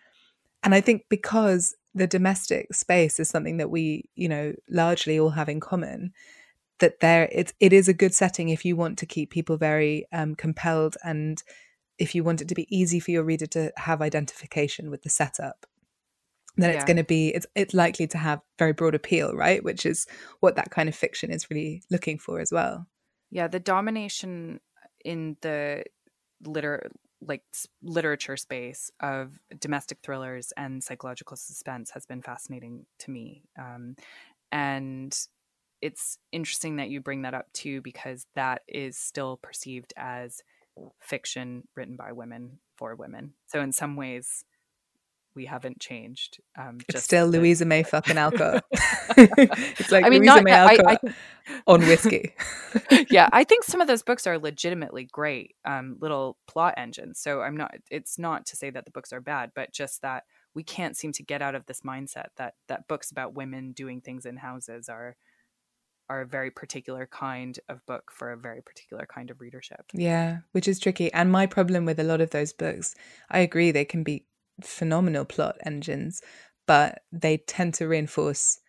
And I think because the domestic space is something that we, you know, largely all have in common, that there it's it is a good setting if you want to keep people very um, compelled and if you want it to be easy for your reader to have identification with the setup then yeah. it's going to be it's it's likely to have very broad appeal right? Which is what that kind of fiction is really looking for as well. Yeah the domination in the liter like literature space of domestic thrillers and psychological suspense has been fascinating to me um, and it's interesting that you bring that up too because that is still perceived as fiction written by women for women. So in some ways we haven't changed. Um, it's still the... Louisa May fucking Alcott. it's like I mean, Louisa not, May Alcott I, I, on whiskey. yeah, I think some of those books are legitimately great um, little plot engines. So I'm not. It's not to say that the books are bad, but just that we can't seem to get out of this mindset that that books about women doing things in houses are are a very particular kind of book for a very particular kind of readership. Yeah, which is tricky. And my problem with a lot of those books, I agree, they can be phenomenal plot engines, but they tend to reinforce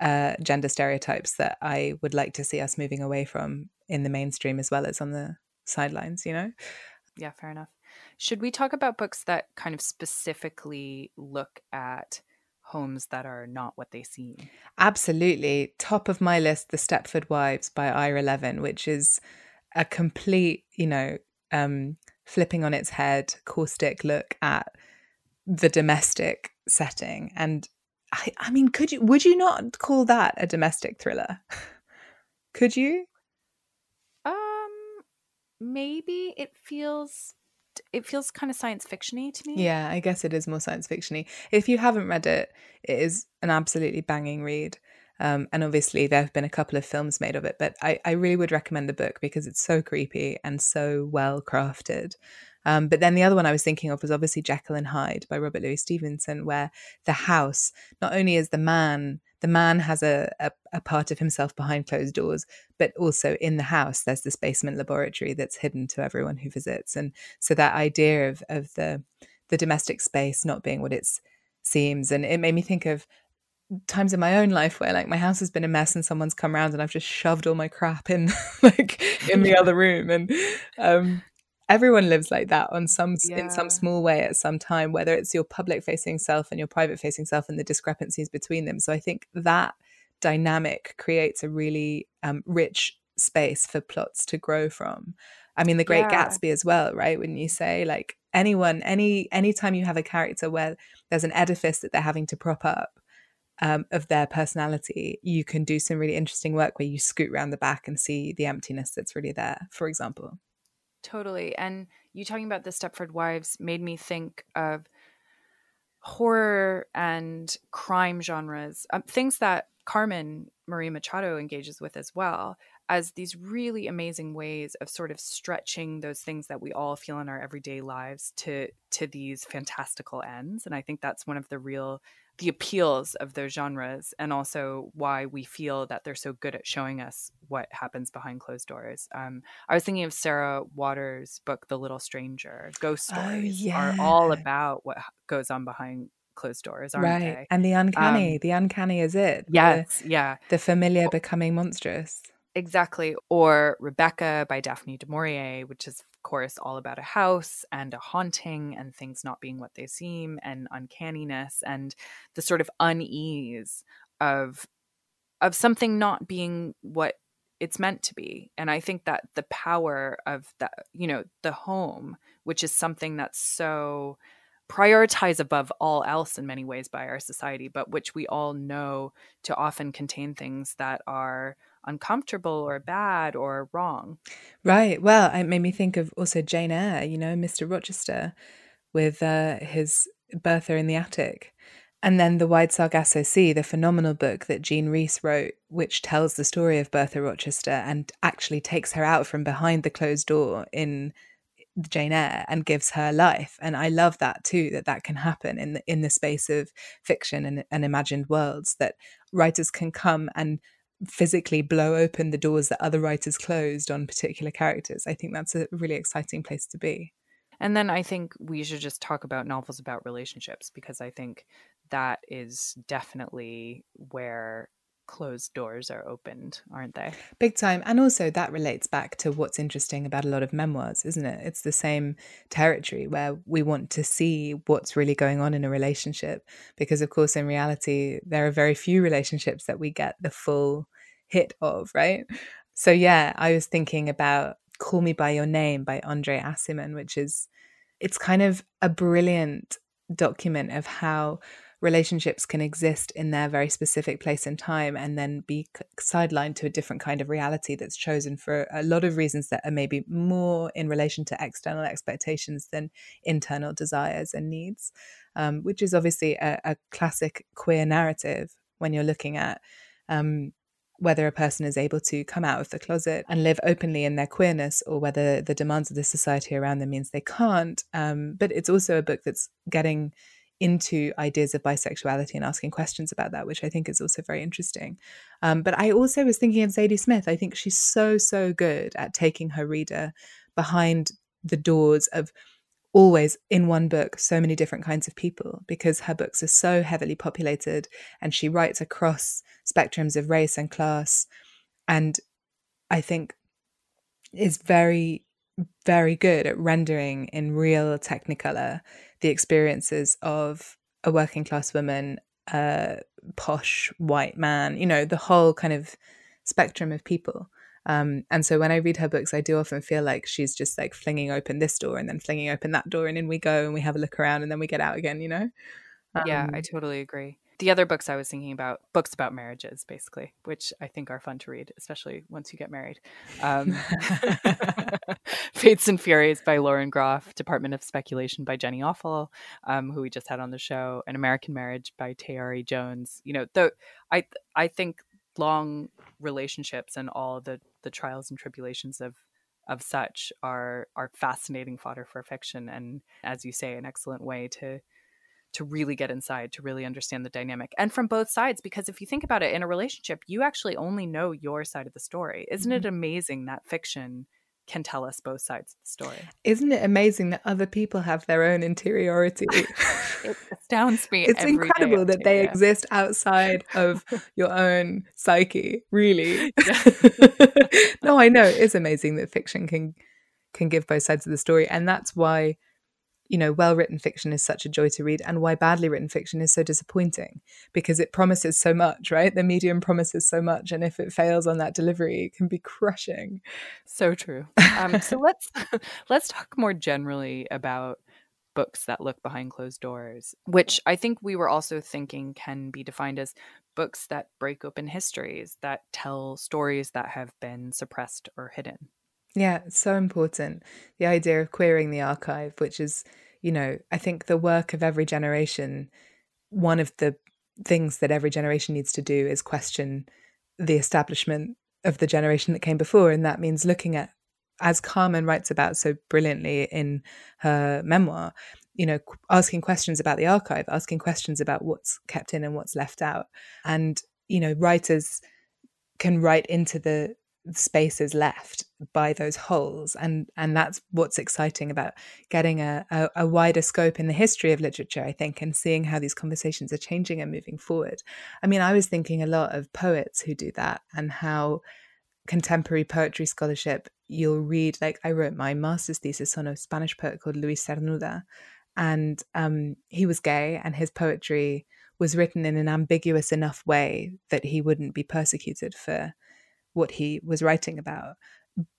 uh, gender stereotypes that I would like to see us moving away from in the mainstream as well as on the sidelines, you know? Yeah, fair enough. Should we talk about books that kind of specifically look at homes that are not what they seem? Absolutely. Top of my list, The Stepford Wives by Ira Levin, which is a complete, you know, um, flipping on its head, caustic look at the domestic setting and I, I mean could you would you not call that a domestic thriller could you um maybe it feels it feels kind of science fictiony to me. Yeah, I guess it is more science fictiony. If you haven't read it, it is an absolutely banging read. Um, and obviously, there have been a couple of films made of it, but I, I really would recommend the book because it's so creepy and so well crafted. Um, but then the other one I was thinking of was obviously Jekyll and Hyde by Robert Louis Stevenson, where the house not only is the man, the man has a, a, a part of himself behind closed doors, but also in the house there's this basement laboratory that's hidden to everyone who visits, and so that idea of of the the domestic space not being what it seems, and it made me think of times in my own life where like my house has been a mess and someone's come around and I've just shoved all my crap in like in the other room. And um everyone lives like that on some yeah. in some small way at some time whether it's your public facing self and your private facing self and the discrepancies between them so i think that dynamic creates a really um, rich space for plots to grow from i mean the great yeah. gatsby as well right when you say like anyone any anytime you have a character where there's an edifice that they're having to prop up um, of their personality, you can do some really interesting work where you scoot around the back and see the emptiness that's really there, for example. Totally. And you talking about the Stepford Wives made me think of horror and crime genres, um, things that Carmen Maria Machado engages with as well, as these really amazing ways of sort of stretching those things that we all feel in our everyday lives to to these fantastical ends. And I think that's one of the real the appeals of those genres and also why we feel that they're so good at showing us what happens behind closed doors. Um, I was thinking of Sarah Waters' book, The Little Stranger. Ghost oh, stories oh, yeah. are all about what goes on behind closed doors, aren't right. they? And the uncanny, um, the uncanny is it. Yes, the, yeah. The familiar becoming monstrous. Exactly. Or Rebecca by Daphne du Maurier, which is course, all about a house and a haunting and things not being what they seem and uncanniness and the sort of unease of of something not being what it's meant to be. And I think that the power of that, you know, the home, which is something that's so prioritized above all else in many ways by our society, but which we all know to often contain things that are uncomfortable or bad or wrong. Right. Well, it made me think of also Jane Eyre, you know, Mr. Rochester with uh, his Bertha in the Attic. And then The Wide Sargasso Sea, the phenomenal book that Jean Rhys wrote, which tells the story of Bertha Rochester and actually takes her out from behind the closed door in Jane Eyre and gives her life. And I love that too, that that can happen in the, in the space of fiction and, and imagined worlds, that writers can come and physically blow open the doors that other writers closed on particular characters. I think that's a really exciting place to be. And then I think we should just talk about novels about relationships because I think that is definitely where closed doors are opened, aren't they? Big time. And also, that relates back to what's interesting about a lot of memoirs, isn't it? It's the same territory where we want to see what's really going on in a relationship. Because, of course, in reality, there are very few relationships that we get the full hit of, right? So, yeah, I was thinking about Call Me By Your Name by Andre Aciman, which is, it's kind of a brilliant document of how relationships can exist in their very specific place and time and then be sidelined to a different kind of reality that's chosen for a lot of reasons that are maybe more in relation to external expectations than internal desires and needs, um, which is obviously a, a, classic queer narrative when you're looking at. Um, whether a person is able to come out of the closet and live openly in their queerness or whether the demands of the society around them means they can't. Um, but it's also a book that's getting into ideas of bisexuality and asking questions about that, which I think is also very interesting. Um, but I also was thinking of Zadie Smith. I think she's so, so good at taking her reader behind the doors of always in one book so many different kinds of people because her books are so heavily populated and she writes across spectrums of race and class and i think is very very good at rendering in real technicolor the experiences of a working class woman, a posh white man, you know, the whole kind of spectrum of people. Um, and so when I read her books, I do often feel like she's just like flinging open this door and then flinging open that door, and in we go and we have a look around and then we get out again, you know? Um, yeah, I totally agree. The other books I was thinking about, books about marriages, basically, which I think are fun to read, especially once you get married. Um, Fates and Furies by Lauren Groff, Department of Speculation by Jenny Offill, um, who we just had on the show, An American Marriage by Tayari Jones. You know, the I I think long relationships and all the the trials and tribulations of of such are are fascinating fodder for fiction and as you say an excellent way to to really get inside to really understand the dynamic and from both sides because if you think about it in a relationship you actually only know your side of the story isn't mm-hmm. it amazing that fiction can tell us both sides of the story. Isn't it amazing that other people have their own interiority? it astounds me. It's incredible that they exist outside of your own psyche, really. no, I know. It's amazing that fiction can can give both sides of the story. And that's why you know, well written fiction is such a joy to read and why badly written fiction is so disappointing because it promises so much, right? The medium promises so much. And if it fails on that delivery, it can be crushing. So true. Um, so let's let's talk more generally about books that look behind closed doors, which I think we were also thinking can be defined as books that break open histories, that tell stories that have been suppressed or hidden. Yeah, it's so important. The idea of queering the archive, which is, you know, I think the work of every generation, one of the things that every generation needs to do is question the establishment of the generation that came before. And that means looking at, as Carmen writes about so brilliantly in her memoir, you know, asking questions about the archive, asking questions about what's kept in and what's left out. And, you know, writers can write into the spaces left by those holes and and that's what's exciting about getting a, a, a, wider scope in the history of literature i think and seeing how these conversations are changing and moving forward. I mean i was thinking a lot of poets who do that and how contemporary poetry scholarship you'll read like i wrote my master's thesis on a spanish poet called luis cernuda and um, he was gay and his poetry was written in an ambiguous enough way that he wouldn't be persecuted for what he was writing about.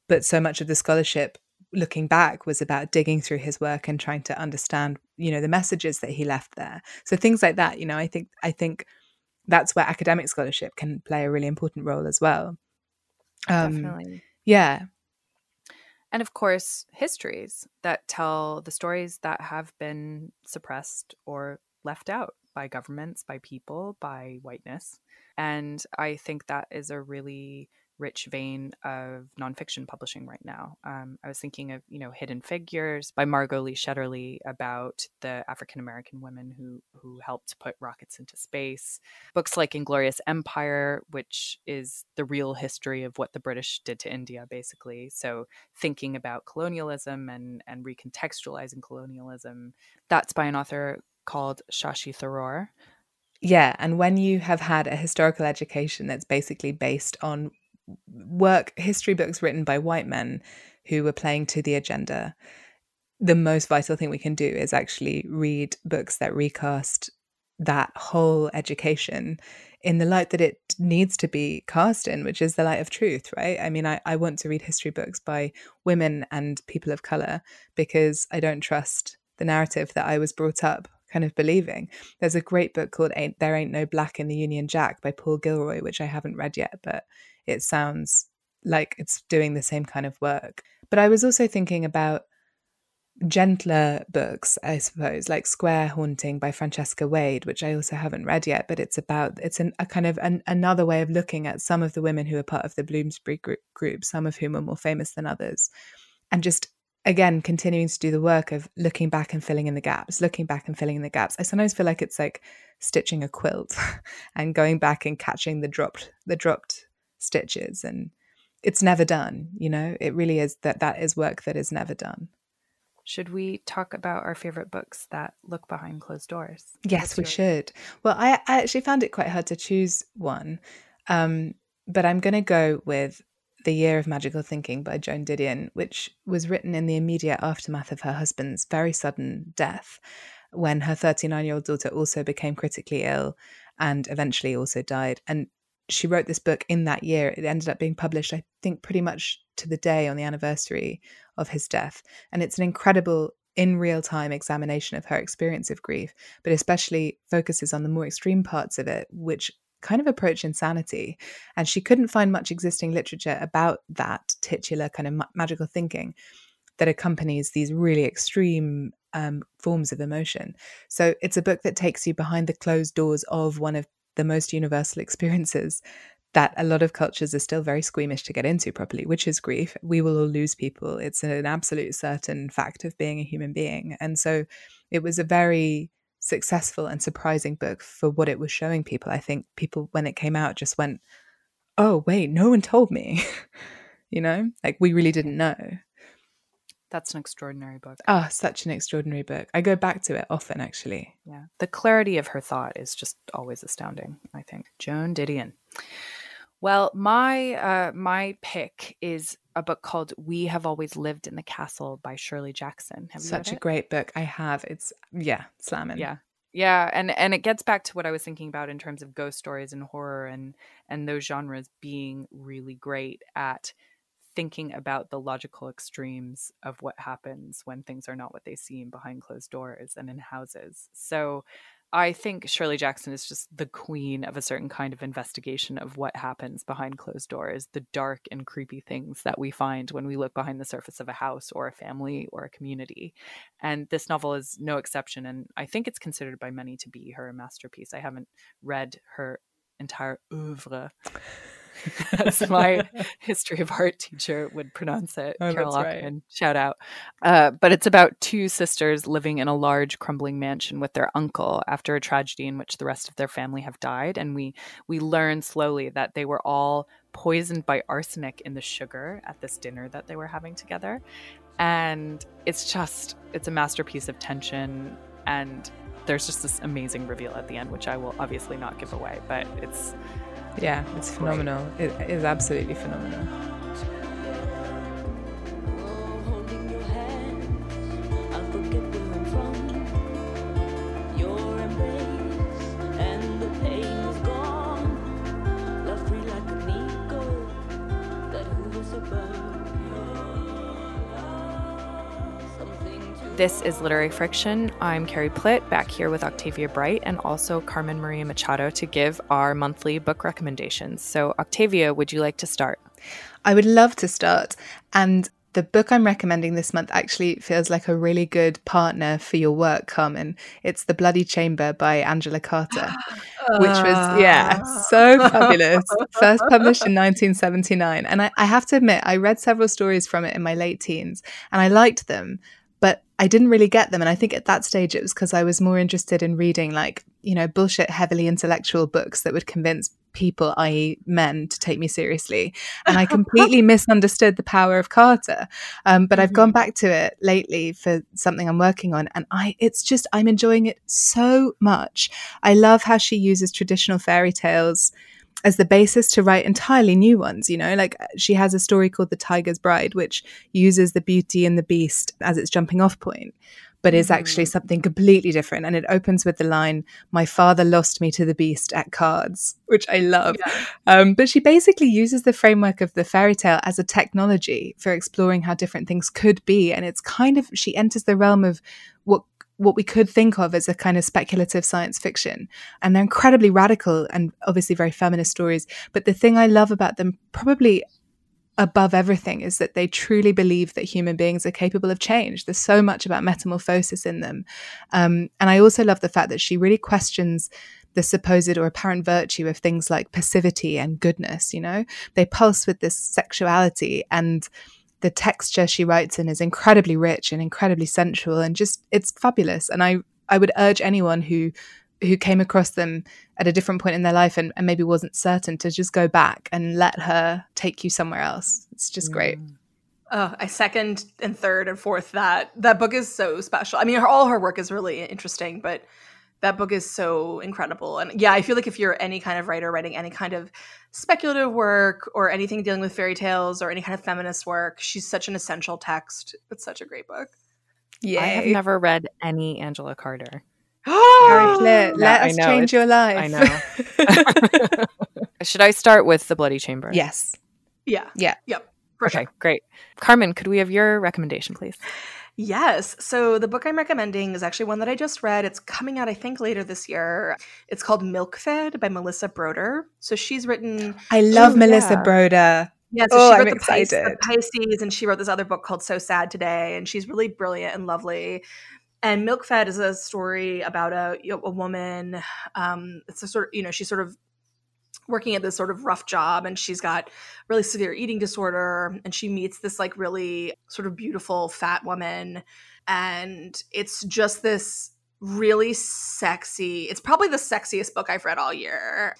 But so much of the scholarship looking back was about digging through his work and trying to understand, you know, the messages that he left there. So things like that, you know, I think I think that's where academic scholarship can play a really important role as well. Um, Definitely. Yeah. And of course, histories that tell the stories that have been suppressed or left out by governments, by people, by whiteness. And I think that is a really rich vein of nonfiction publishing right now. Um, I was thinking of, you know, Hidden Figures by Margot Lee Shetterly about the African American women who who helped put rockets into space. Books like Inglorious Empire, which is the real history of what the British did to India, basically. So thinking about colonialism and and recontextualizing colonialism. That's by an author called Shashi Tharoor. Yeah, and when you have had a historical education that's basically based on work history books written by white men who were playing to the agenda the most vital thing we can do is actually read books that recast that whole education in the light that it needs to be cast in, which is the light of truth, right? I mean, I, I want to read history books by women and people of color because I don't trust the narrative that I was brought up kind of believing. There's a great book called Ain't There Ain't No Black in the Union Jack by Paul Gilroy, which I haven't read yet, but it sounds like it's doing the same kind of work. But I was also thinking about gentler books, I suppose, like Square Haunting by Francesca Wade, which I also haven't read yet, but it's about it's an, a kind of an, another way of looking at some of the women who are part of the Bloomsbury group, group, some of whom are more famous than others, and just again continuing to do the work of looking back and filling in the gaps, looking back and filling in the gaps. I sometimes feel like it's like stitching a quilt and going back and catching the dropped the dropped stitches and it's never done you know? It really is that that is work that is never done. Should we talk about our favorite books that look behind closed doors? Yes we should. Well I, I, actually found it quite hard to choose one um, but i'm going to go with the Year of Magical Thinking by Joan Didion, which was written in the immediate aftermath of her husband's very sudden death when her 39 year old daughter also became critically ill and eventually also died. And she wrote this book in that year. It ended up being published, I think, pretty much to the day on the anniversary of his death. And it's an incredible in real time examination of her experience of grief, but especially focuses on the more extreme parts of it, which kind of approach insanity. And she couldn't find much existing literature about that titular kind of ma- magical thinking that accompanies these really extreme um, forms of emotion. So it's a book that takes you behind the closed doors of one of the most universal experiences that a lot of cultures are still very squeamish to get into properly, which is grief. We will all lose people. It's an absolute certain fact of being a human being. And so it was a very successful and surprising book for what it was showing people. I think people, when it came out, just went, oh, wait, no one told me. you know, like we really didn't know. That's an extraordinary book. Ah, oh, such an extraordinary book. I go back to it often, actually. Yeah. The clarity of her thought is just always astounding, I think. Joan Didion. Well, my uh, my pick is a book called "We Have Always Lived in the Castle" by Shirley Jackson. Have Such a it? great book. I have. It's yeah, slamming. Yeah, yeah, and and it gets back to what I was thinking about in terms of ghost stories and horror and and those genres being really great at thinking about the logical extremes of what happens when things are not what they seem behind closed doors and in houses. So I think Shirley Jackson is just the queen of a certain kind of investigation of what happens behind closed doors, the dark and creepy things that we find when we look behind the surface of a house or a family or a community. And this novel is no exception. And I think it's considered by many to be her masterpiece. I haven't read her entire oeuvre as my history of art teacher would pronounce it. Oh, Carol Right. Shout out. Uh, but it's about two sisters living in a large crumbling mansion with their uncle after a tragedy in which the rest of their family have died. And we we learn slowly that they were all poisoned by arsenic in the sugar at this dinner that they were having together. And it's just it's a masterpiece of tension and there's just this amazing reveal at the end, which I will obviously not give away, but it's yeah, it's phenomenal. It is absolutely phenomenal. This is Literary Friction. I'm Carrie Plitt, back here with Octavia Bright and also Carmen Maria Machado to give our monthly book recommendations. So, Octavia, would you like to start? I would love to start. And the book I'm recommending this month actually feels like a really good partner for your work, Carmen. It's The Bloody Chamber by Angela Carter, which was, yeah, so ah. fabulous. First published in 1979. And I, I have to admit, I read several stories from it in my late teens and I liked them, I didn't really get them. And I think at that stage it was because I was more interested in reading like, you know, bullshit, heavily intellectual books that would convince people, i.e., men, to take me seriously. And I completely misunderstood the power of Carter. Um, but mm-hmm. I've gone mm-hmm. back to it lately for something I'm working on, and I it's just I'm enjoying it so much. I love how she uses traditional fairy tales as the basis to write entirely new ones. You know, like she has a story called The Tiger's Bride, which uses the beauty and the beast as its jumping off point, but is actually mm. something completely different. And it opens with the line, My father lost me to the beast at cards, which I love. Yeah. Um, but she basically uses the framework of the fairy tale as a technology for exploring how different things could be. And it's kind of, she enters the realm of what we could think of as a kind of speculative science fiction. And they're incredibly radical and obviously very feminist stories. But the thing I love about them, probably above everything, is that they truly believe that human beings are capable of change. There's so much about metamorphosis in them. Um, and I also love the fact that she really questions the supposed or apparent virtue of things like passivity and goodness, you know? They pulse with this sexuality and the texture she writes in is incredibly rich and incredibly sensual and just it's fabulous and i i would urge anyone who who came across them at a different point in their life and, and maybe wasn't certain to just go back and let her take you somewhere else it's just great mm. Oh, I second and third and fourth that that book is so special. I mean, her, all her work is really interesting, but that book is so incredible. And yeah, I feel like if you're any kind of writer writing any kind of speculative work or anything dealing with fairy tales or any kind of feminist work, she's such an essential text. It's such a great book. Yeah. I have never read any Angela Carter. Carrie Plitt, let us change your life. I know. Should I start with The Bloody Chamber? Yes. Yeah. Yeah. Yep. okay, sure. great. Carmen, could we have your recommendation, please? Yes. So the book I'm recommending is actually one that I just read. It's coming out, I think, later this year. It's called Milk Fed by Melissa Broder. So she's written. I love oh, Melissa yeah. Broder. Yeah, so oh, she wrote the. Pisces, the Pisces, and she wrote this other book called So Sad Today, and she's really brilliant and lovely. And Milk Fed is a story about a a woman. Um, it's a sort of you know she's sort of working at this sort of rough job and she's got really severe eating disorder and she meets this like really sort of beautiful fat woman and it's just this really sexy it's probably the sexiest book i've read all year.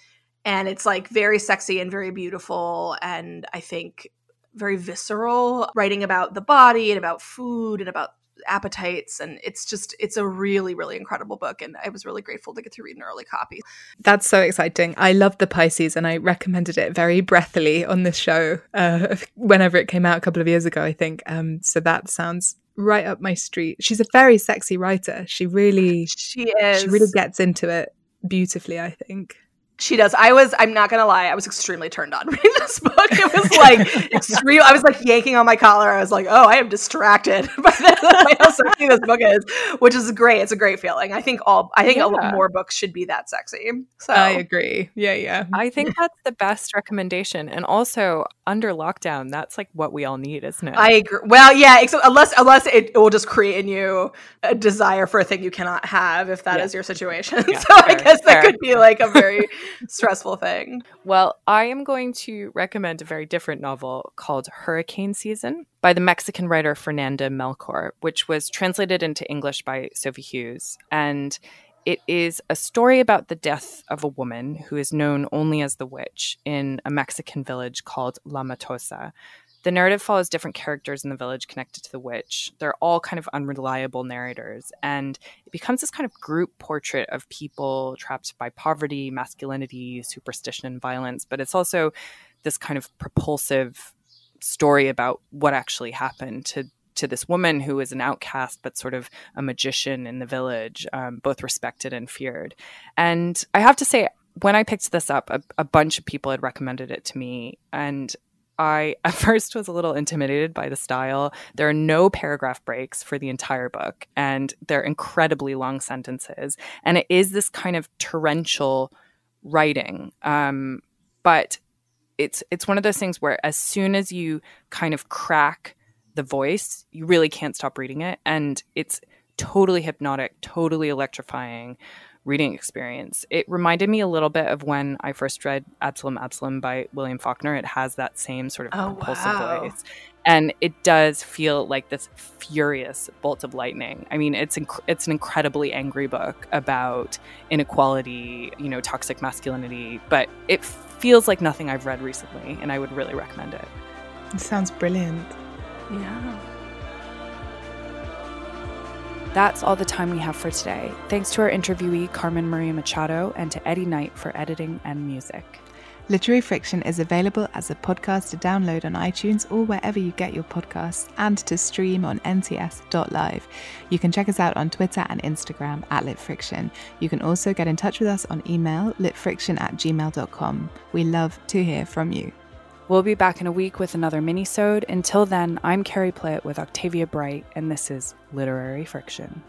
And it's like very sexy and very beautiful and i think very visceral writing about the body and about food and about appetites and it's just it's a really really incredible book and i was really grateful to get to read an early copy that's so exciting i love the pisces and i recommended it very breathily on this show uh, whenever it came out a couple of years ago i think um, so that sounds right up my street she's a very sexy writer she really she is she really gets into it beautifully i think she does. I was, I'm not gonna lie, I was extremely turned on reading this book. It was like extreme. I was like yanking on my collar. I was like, oh, I am distracted by how sexy this book is, which is great. It's a great feeling. I think all, I think yeah. more books should be that sexy. So I agree. Yeah, yeah. I think that's the best recommendation. And also under lockdown, that's like what we all need, isn't it? I agree. Well, yeah, except unless unless it, it will just create in you a desire for a thing you cannot have if that yeah. is your situation. Yeah, so fair, I guess fair. that could be like a very stressful thing. Well, I am going to recommend a very different novel called Hurricane Season by the Mexican writer Fernanda Melchor, which was translated into English by Sophie Hughes. And it is a story about the death of a woman who is known only as the witch in a Mexican village called La Matosa, the narrative follows different characters in the village connected to the witch. They're all kind of unreliable narrators, and it becomes this kind of group portrait of people trapped by poverty, masculinity, superstition, and violence. But it's also this kind of propulsive story about what actually happened to to this woman who is an outcast but sort of a magician in the village, um, both respected and feared. And I have to say, when I picked this up, a, a, bunch of people had recommended it to me, and I at first was a little intimidated by the style. There are no paragraph breaks for the entire book, and they're incredibly long sentences. And it is this kind of torrential writing. Um, but it's it's one of those things where as soon as you kind of crack the voice, you really can't stop reading it. And it's totally hypnotic, totally electrifying reading experience. It reminded me a little bit of when I first read Absalom Absalom by William Faulkner. It has that same sort of oh, propulsive wow. voice. And it does feel like this furious bolt of lightning. I mean, it's inc- it's an incredibly angry book about inequality, you know, toxic masculinity, but it feels like nothing I've read recently, and I would really recommend it. It sounds brilliant. Yeah. That's all the time we have for today. Thanks to our interviewee, Carmen Maria Machado, and to Eddie Knight for editing and music. Literary Friction is available as a podcast to download on iTunes or wherever you get your podcasts and to stream on nts.live. You can check us out on Twitter and Instagram at LitFriction. You can also get in touch with us on email litfriction at gmail.com. We love to hear from you. We'll be back in a week with another mini-sode. Until then, I'm Carrie Plitt with Octavia Bright, and this is Literary Friction.